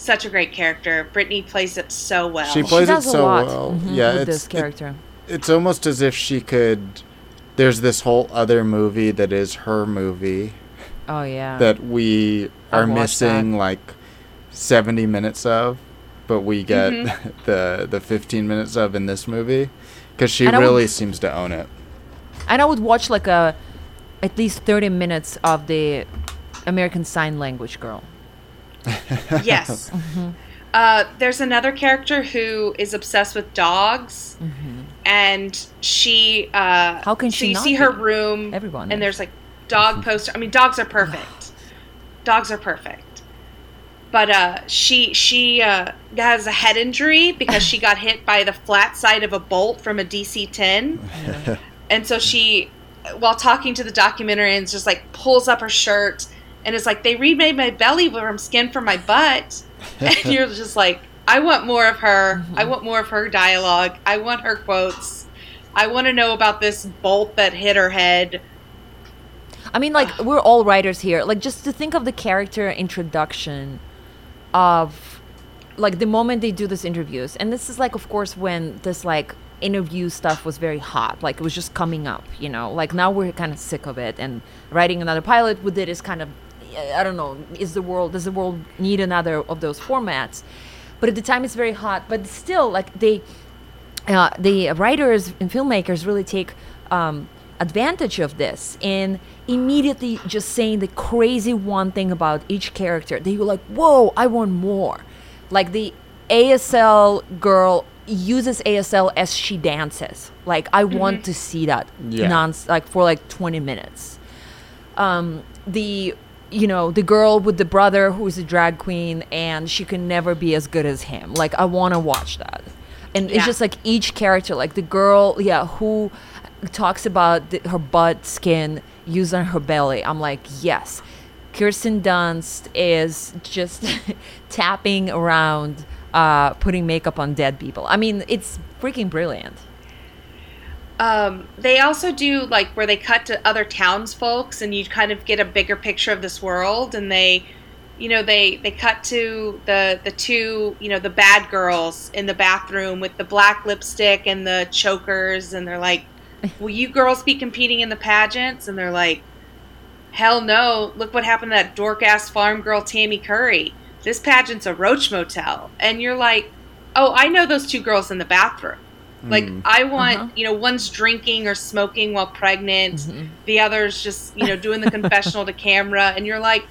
such a great character. Brittany plays it so well. She plays it does a so lot well. mhm, Yeah, with it's this it- character. it's almost as if she could. There's this whole other movie that is her movie oh yeah. that we are missing that. like 70 minutes of, but we get Mm-hmm. [laughs] the the 15 minutes of in this movie because she And I would- really seems to own it. And I would watch like a at least 30 minutes of the American Sign Language girl. [laughs] yes. Mm-hmm. Uh, there's another character who is obsessed with dogs, and she. Uh, Mm-hmm. How can so she you not see her be? room, Everyone and is. there's like dog poster. I mean, dogs are perfect. [sighs] dogs are perfect. But uh, she she uh, has a head injury because she got hit by the flat side of a bolt from a DC 10 and so she while talking to the documentarians just like pulls up her shirt and it's like they remade my belly from skin from my butt. [laughs] And you're just like i want more of her. I mm-hmm. want more of her dialogue. I want her quotes. I want to know about this bolt that hit her head. I mean, like we're all writers here. Like just to think of the character introduction of like the moment they do this interviews, and this is like, of course, when this like interview stuff was very hot. Like it was just coming up, you know. Like now we're kind of sick of it, and writing another pilot with it is kind of I don't know, is the world does the world need another of those formats? But at the time, it's very hot. But still, like they, uh, the writers and filmmakers really take um, advantage of this in immediately just saying the crazy one thing about each character. They were like, "Whoa, I want more!" Like the ASL girl uses ASL as she dances. Like I want to see that Yeah. non like for like 20 minutes. Um, the you know the girl with the brother who's a drag queen and she can never be as good as him. Like I want to watch that. And Yeah. it's just like each character, like the girl, yeah, who talks about the, her butt skin used on her belly. I'm like, yes. Kirsten Dunst is just [laughs] tapping around, uh, putting makeup on dead people. I mean, it's freaking brilliant. Um, they also do like where they cut to other townsfolks and you kind of get a bigger picture of this world and they you know they they cut to the the two you know the bad girls in the bathroom with the black lipstick and the chokers and they're like will you girls be competing in the pageants? And they're like hell no. Look what happened to that dork ass farm girl tammy curry. This pageant's a roach motel. And you're like oh i know those two girls in the bathroom like I want, Uh-huh. you know, one's drinking or smoking while pregnant, Mm-hmm. the other's just, you know, doing the confessional to camera, and you're like,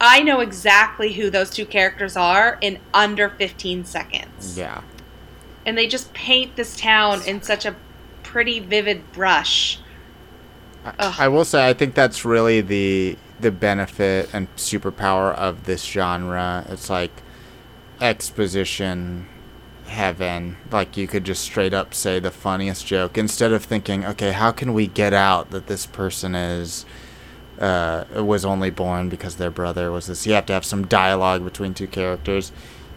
I know exactly who those two characters are in under 15 seconds, Yeah. and they just paint this town in such a pretty vivid brush. Ugh. I will say I think that's really the the benefit and superpower of this genre. It's like exposition heaven. Like you could just straight up say the funniest joke instead of thinking, okay, how can we get out that this person is uh, was only born because their brother was this. You have to have some dialogue between two characters.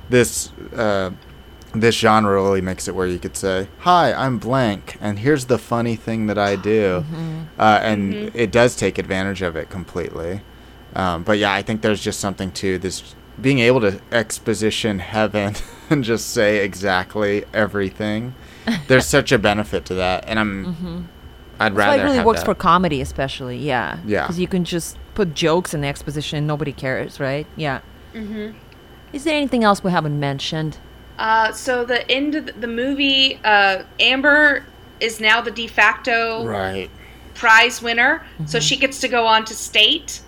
This uh, this genre really makes it where you could say, "Hi, I'm blank, and here's the funny thing that I do," uh, and it does take advantage of it completely. Um, but yeah, I think there's just something to this being able to exposition heaven [laughs] [laughs] and just say exactly everything. [laughs] There's such a benefit to that, and I'm. I'd That's why rather it really have works that. for comedy, especially. Yeah. Yeah. Because you can just put jokes in the exposition and nobody cares, right? Yeah. Mm-hmm. Is there anything else we haven't mentioned? Uh, so the end of the- the movie, uh, Amber is now the de facto right. prize winner. So she gets to go on to state.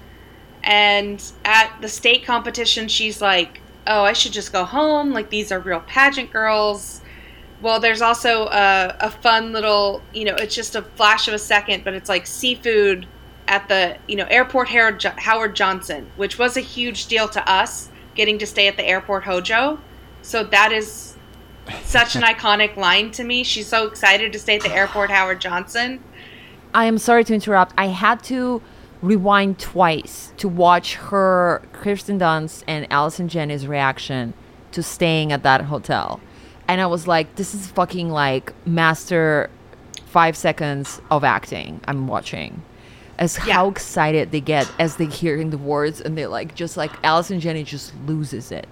And at the state competition, she's like, oh, I should just go home. Like, these are real pageant girls. Well, there's also a, a fun little, you know, it's just a flash of a second, but it's like seafood at the, you know, airport Howard, Howard Johnson, which was a huge deal to us getting to stay at the airport Hojo. So that is such an [laughs] iconic line to me. She's so excited to stay at the airport Howard Johnson. I am sorry to interrupt. I had to rewind twice to watch her, Kirsten Dunst, and Allison Janney's reaction to staying at that hotel. And I was like, this is fucking like master five seconds of acting I'm watching. As Yeah. how excited they get as they hearing the words and they're like, just like Allison Janney just loses it.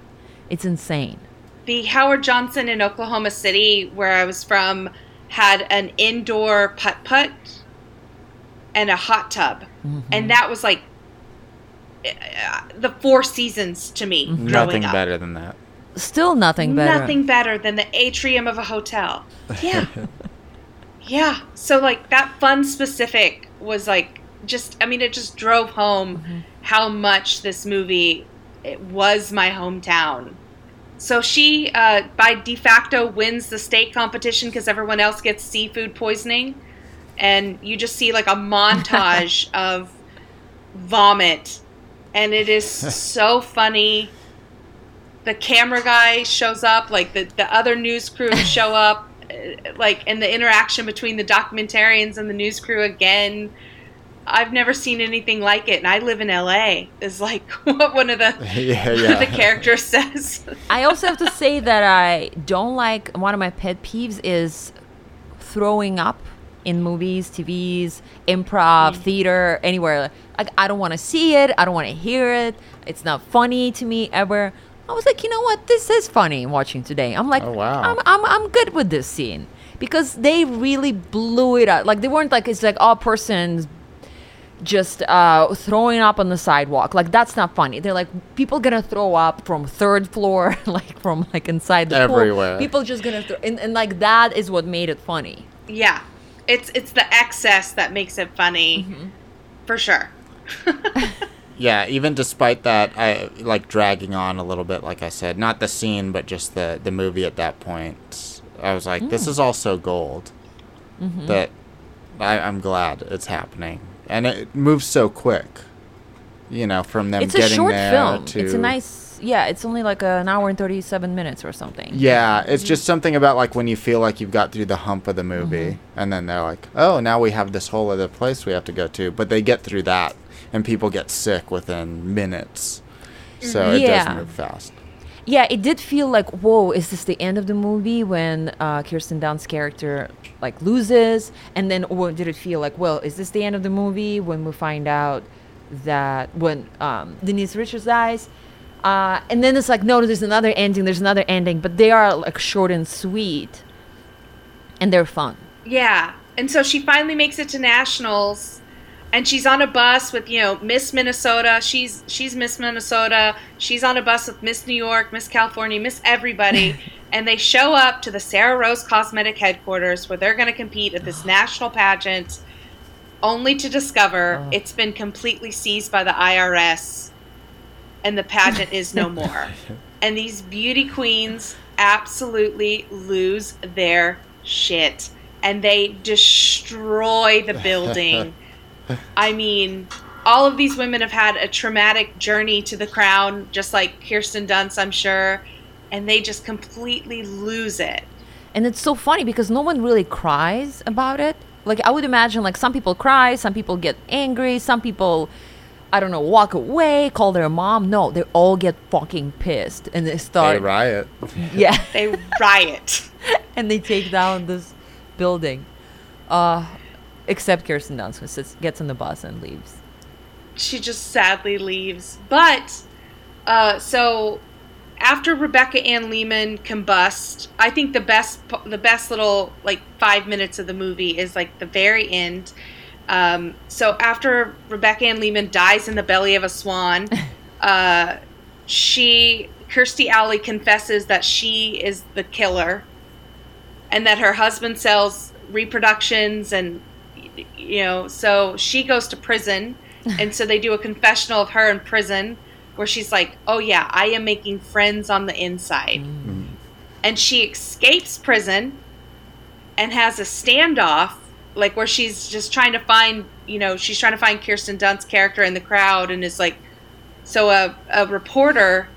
It's insane. the Howard Johnson in Oklahoma City, where I was from, had an indoor putt putt and a hot tub, and that was like uh, the four seasons to me. growing Nothing up. better than that. Still nothing better. Nothing better than the atrium of a hotel. Yeah, [laughs] yeah. So like that fun specific was like just. I mean, it just drove home how much this movie it was my hometown. So she, uh, by de facto, wins the state competition because everyone else gets seafood poisoning, and you just see like a montage [laughs] of vomit, and it is [laughs] so funny. The camera guy shows up, like the the other news crew [laughs] show up, uh, like and the interaction between the documentarians and the news crew again. I've never seen anything like it, and I live in LA. Is like what one of the yeah, yeah. of the characters says. I also have to say that I don't like one of my pet peeves is throwing up in movies, TVs, improv, theater, anywhere. Like I don't want to see it. I don't want to hear it. It's not funny to me ever. I was like, you know what? This is funny watching today. I'm like, Oh, wow. I'm, I'm, I'm good with this scene because they really blew it out. Like they weren't like it's like all person's just uh, throwing up on the sidewalk. Like that's not funny. They're like people gonna throw up from third floor, [laughs] like from like inside the pool. Everywhere. People just gonna throw, and, and like that is what made it funny. Yeah. It's it's the excess that makes it funny. Mm-hmm. For sure. [laughs] Yeah, even despite that, I like dragging on a little bit. Like I said, not the scene, but just the the movie at that point. I was like, Mm. this is also gold. Mm-hmm. That I, I'm glad it's happening, and it moves so quick. You know, from them it's a getting short there film. to It's a nice. Yeah, it's only like an hour and thirty-seven minutes or something. Yeah, it's just something about like when you feel like you've got through the hump of the movie, Mm-hmm. and then they're like, "Oh, now we have this whole other place we have to go to." But they get through that, and people get sick within minutes, so it Yeah. does move fast. Yeah, it did feel like, whoa, is this the end of the movie when uh, Kirsten Dunst's character like loses, and then or did it feel like, well, is this the end of the movie when we find out that when um, Denise Richards dies? Uh, and then it's like, no, there's another ending, there's another ending, but they are like short and sweet, and they're fun. Yeah. And so she finally makes it to nationals and she's on a bus with, you know, Miss Minnesota. She's she's Miss Minnesota. She's on a bus with Miss New York, Miss California, Miss everybody. [laughs] and they show up to the Sarah Rose Cosmetic headquarters where they're going to compete at this [gasps] national pageant only to discover Oh. it's been completely seized by the IRS and the pageant is no more. [laughs] And these beauty queens absolutely lose their shit and they destroy the building. [laughs] I mean, all of these women have had a traumatic journey to the crown, just like Kirsten Dunst, I'm sure, and they just completely lose it. And it's so funny because no one really cries about it. Like I would imagine like some people cry, some people get angry, some people I don't know, walk away, call their mom. No, they all get fucking pissed and they start. They riot. [laughs] Yeah. They riot. [laughs] and they take down this building. Uh except Kirsten Dunst who sits, gets on the bus and leaves. she just sadly leaves. But uh, so after Rebecca Ann Leeman combust, I think the best the best little like five minutes of the movie is like the very end. Um, so after Rebecca Ann Leeman dies in the belly of a swan, [laughs] uh, she Kirstie Alley confesses that she is the killer, and that her husband sells reproductions and you know so she goes to prison. [laughs] And so they do a confessional of her in prison where she's like oh yeah i am making friends on the inside. And she escapes prison and has a standoff like where she's just trying to find you know she's trying to find kirsten dunst's character in the crowd and is like so a, a reporter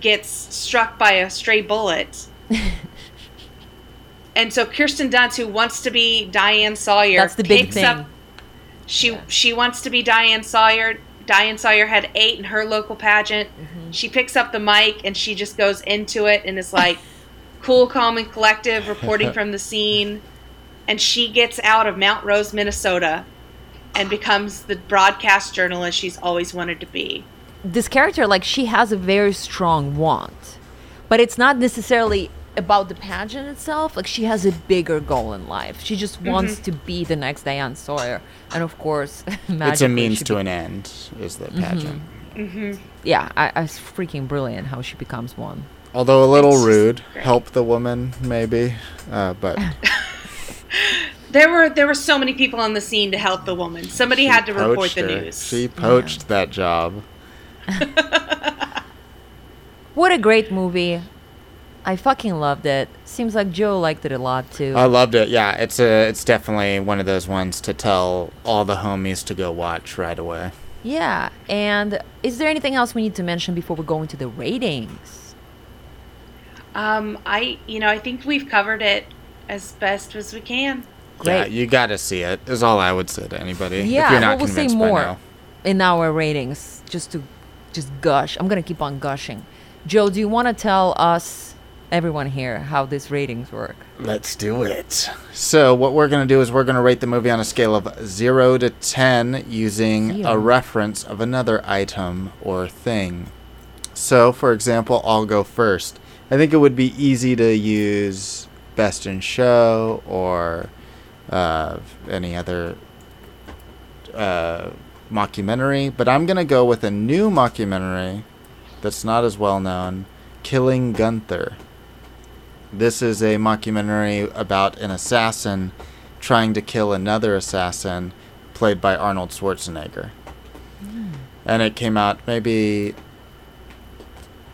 gets struck by a stray bullet [laughs] and so kirsten dunst who wants to be diane sawyer That's the big picks thing. up she she wants to be Diane Sawyer. Diane Sawyer had eight in her local pageant. Mm-hmm. She picks up the mic and she just goes into it and is like [laughs] cool, calm, and collective, reporting from the scene. And she gets out of Mount Rose, Minnesota, and becomes the broadcast journalist she's always wanted to be. this character like she has a very strong want but it's not necessarily about the pageant itself. Like she has a bigger goal in life. She just mm-hmm. wants to be the next diane sawyer. And of course [laughs] it's a means to be- an end, is the mm-hmm. pageant. Mm-hmm. yeah I, I it's freaking brilliant how she becomes one. Although a little It's rude, great. help the woman maybe, uh, but [laughs] There were there were so many people on the scene to help the woman. Somebody she had to report the her. news. She poached that job. [laughs] what a great movie i fucking loved it seems like joe liked it a lot too I loved it. Yeah, it's a it's definitely one of those ones to tell all the homies to go watch right away. yeah and is there anything else we need to mention before we go into the ratings Um, I you know I think we've covered it as best as we can. Great. Yeah, you got to see it. Is all I would say to anybody. if Yeah, you're not well, we'll say more in our ratings just to just gush. I'm gonna keep on gushing. Joe, do you want to tell us, everyone here, how these ratings work? Let's do it. So, what we're going to do is we're going to rate the movie on a scale of 0 to 10 using Zero. a reference of another item or thing. So, for example, I'll go first. I think it would be easy to use Best in Show or uh, any other uh, mockumentary, but I'm gonna go with a new mockumentary that's not as well known, Killing Gunther. This is a mockumentary about an assassin trying to kill another assassin, played by Arnold Schwarzenegger. And it came out maybe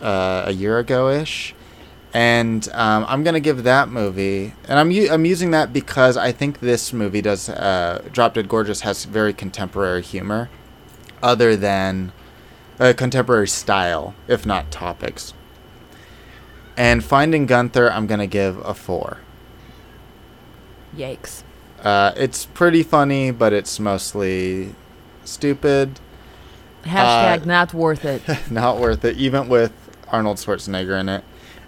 uh, a year ago ish. And um, I'm gonna give that movie, and I'm u- I'm using that because I think this movie does. Uh, Drop Dead Gorgeous has very contemporary humor, other than uh, contemporary style, if not topics. And Finding Gunther, I'm gonna give a four. Yikes. Uh, it's pretty funny, but it's mostly stupid. Hashtag Uh, not worth it. [laughs] Not worth it, even with Arnold Schwarzenegger in it.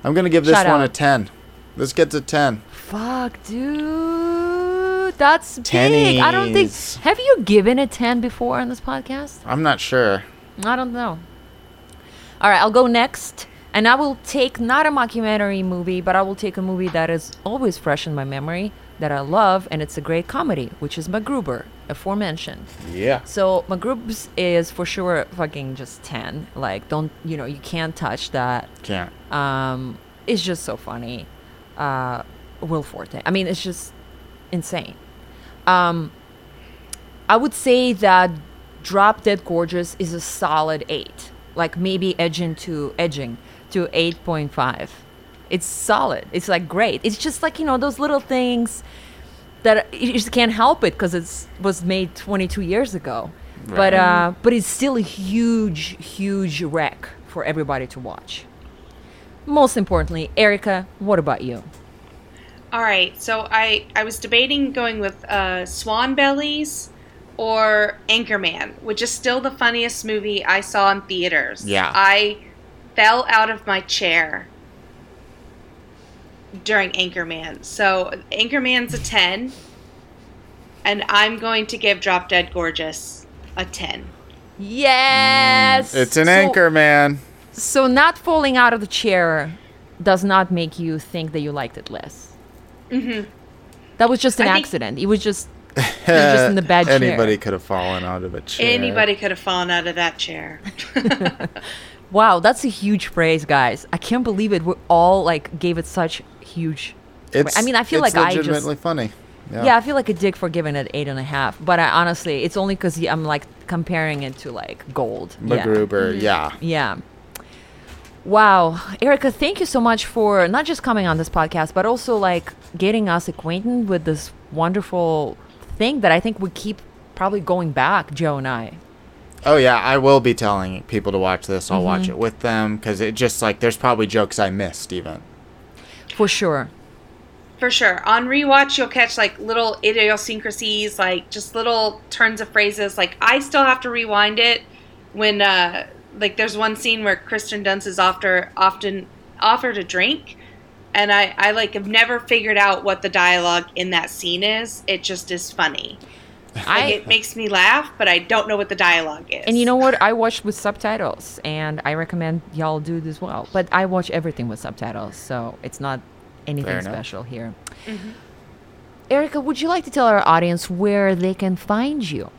I'm gonna give this Shout one a out. ten. This gets a ten. Fuck, dude. That's big. I don't think. Tennies. Have you given a 10 before on this podcast? I'm not sure. I don't know. All right, I'll go next. And I will take not a mockumentary movie, but I will take a movie that is always fresh in my memory that I love, and it's a great comedy, which is MacGruber, aforementioned. Yeah. So MacGruber's is for sure fucking just 10. Like, don't, you know, you can't touch that. Can't. Um, it's just so funny. Uh, Will Forte. I mean, it's just insane. Um, I would say that Drop Dead Gorgeous is a solid eight, like maybe edging to edging to eight point five. It's solid. It's like great. It's just like you know those little things that you just can't help it because it was made 22 years ago. But uh, but it's still a huge, huge wreck for everybody to watch. Most importantly, Erica, what about you? All right, so I I was debating going with uh, Swan Bellies or Anchorman, which is still the funniest movie I saw in theaters. Yeah. I fell out of my chair during Anchorman. So Anchorman's a ten, and I'm going to give Drop Dead Gorgeous a ten. Yes, It's an So- anchor, man. So not falling out of the chair does not make you think that you liked it less. Mm-hmm. That was just an I think- accident. It was just [laughs] just in the bad chair. Anybody could have fallen out of a chair. Anybody could have fallen out of that chair. [laughs] Wow, that's a huge praise, guys. I can't believe it. We all like gave it such huge. It's, I mean, I feel it's like I just- legitimately funny. Yeah. Yeah. I feel like a dick for giving it eight and a half. But I honestly, it's only because I'm like comparing it to like gold. MacGruber, yeah. Yeah. Wow. Erica, thank you so much for not just coming on this podcast, but also like getting us acquainted with this wonderful thing that I think we keep probably going back, Joe and I. Oh yeah, I will be telling people to watch this. I'll watch Mm-hmm. it with them because it just like there's probably jokes I missed even. For sure. For sure. On rewatch, you'll catch like little idiosyncrasies, like just little turns of phrases. Like I still have to rewind it when, uh, like, there's one scene where Kirsten Dunst is after often offered a drink, and I, I like have never figured out what the dialogue in that scene is. It just is funny. Like, it makes me laugh, but I don't know what the dialogue is. and you know what? I watched with subtitles, and I recommend y'all do this as well. But I watch everything with subtitles, so it's not anything Fair enough. special here. Erica, would you like to tell our audience where they can find you?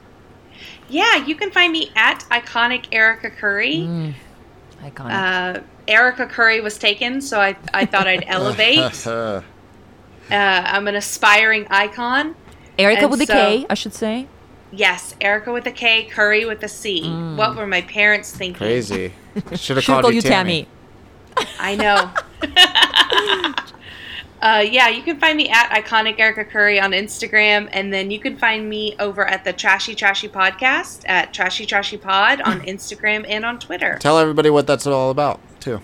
yeah, you can find me at iconic Erica Curry. Mm. Iconic. Uh, Erica Curry was taken, so I, I thought I'd [laughs] elevate. [laughs] Uh, I'm an aspiring icon. Erica and with a so- K, I should say. Yes, Erica with a K, Curry with a C. Mm. What were my parents thinking? Crazy. Should have Should called call you, you Tammy. Tammy. I know. [laughs] [laughs] uh, yeah, you can find me at Iconic Erica Curry on Instagram, and then you can find me over at the Trashy Trashy Podcast at Trashy Trashy Pod on [laughs] Instagram and on Twitter. Tell everybody what that's all about too.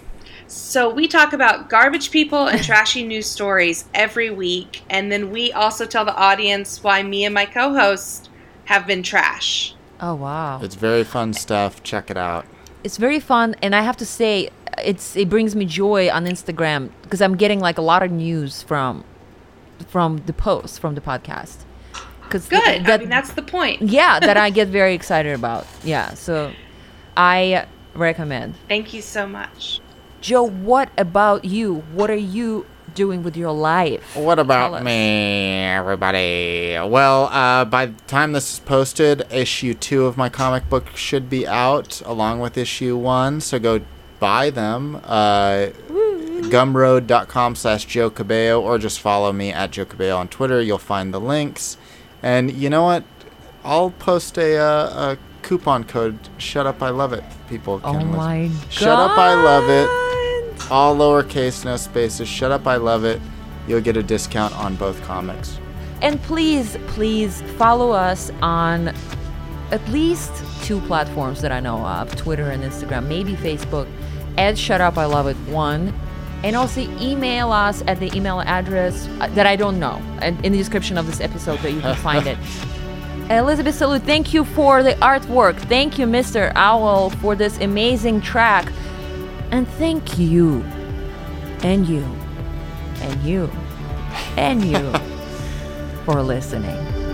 So we talk about garbage people and [laughs] trashy news stories every week, and then we also tell the audience why me and my co-host have been trash. Oh wow. It's very fun stuff. Check it out. it's very fun and i have to say it's it brings me joy on instagram because i'm getting like a lot of news from from the posts from the podcast because Good. I mean, that's the point. yeah that i get very [laughs] excited about yeah so i recommend Thank you so much. Joe what about you what are you doing with your life? What about me, everybody? Well, uh, by the time this is posted, issue two of my comic book should be out along with issue one. So go buy them. Uh, gumroad.com slash Joe Cabello or just follow me at Joe Cabello on Twitter. You'll find the links. And you know what? I'll post a, uh, a coupon code. Shut up, I love it. People Oh can listen. my god. Shut up, I love it. All lowercase, no spaces. Shut up, I love it. You'll get a discount on both comics. And please, please follow us on at least two platforms that I know of Twitter and Instagram, maybe Facebook, at Shut Up I Love It One. And also email us at the email address uh, that I don't know, and in the description of this episode that you can find it. [laughs] Elizabeth Salute, thank you for the artwork. Thank you, Mr. Owl, for this amazing track. And thank you, and you, and you, and you [laughs] for listening.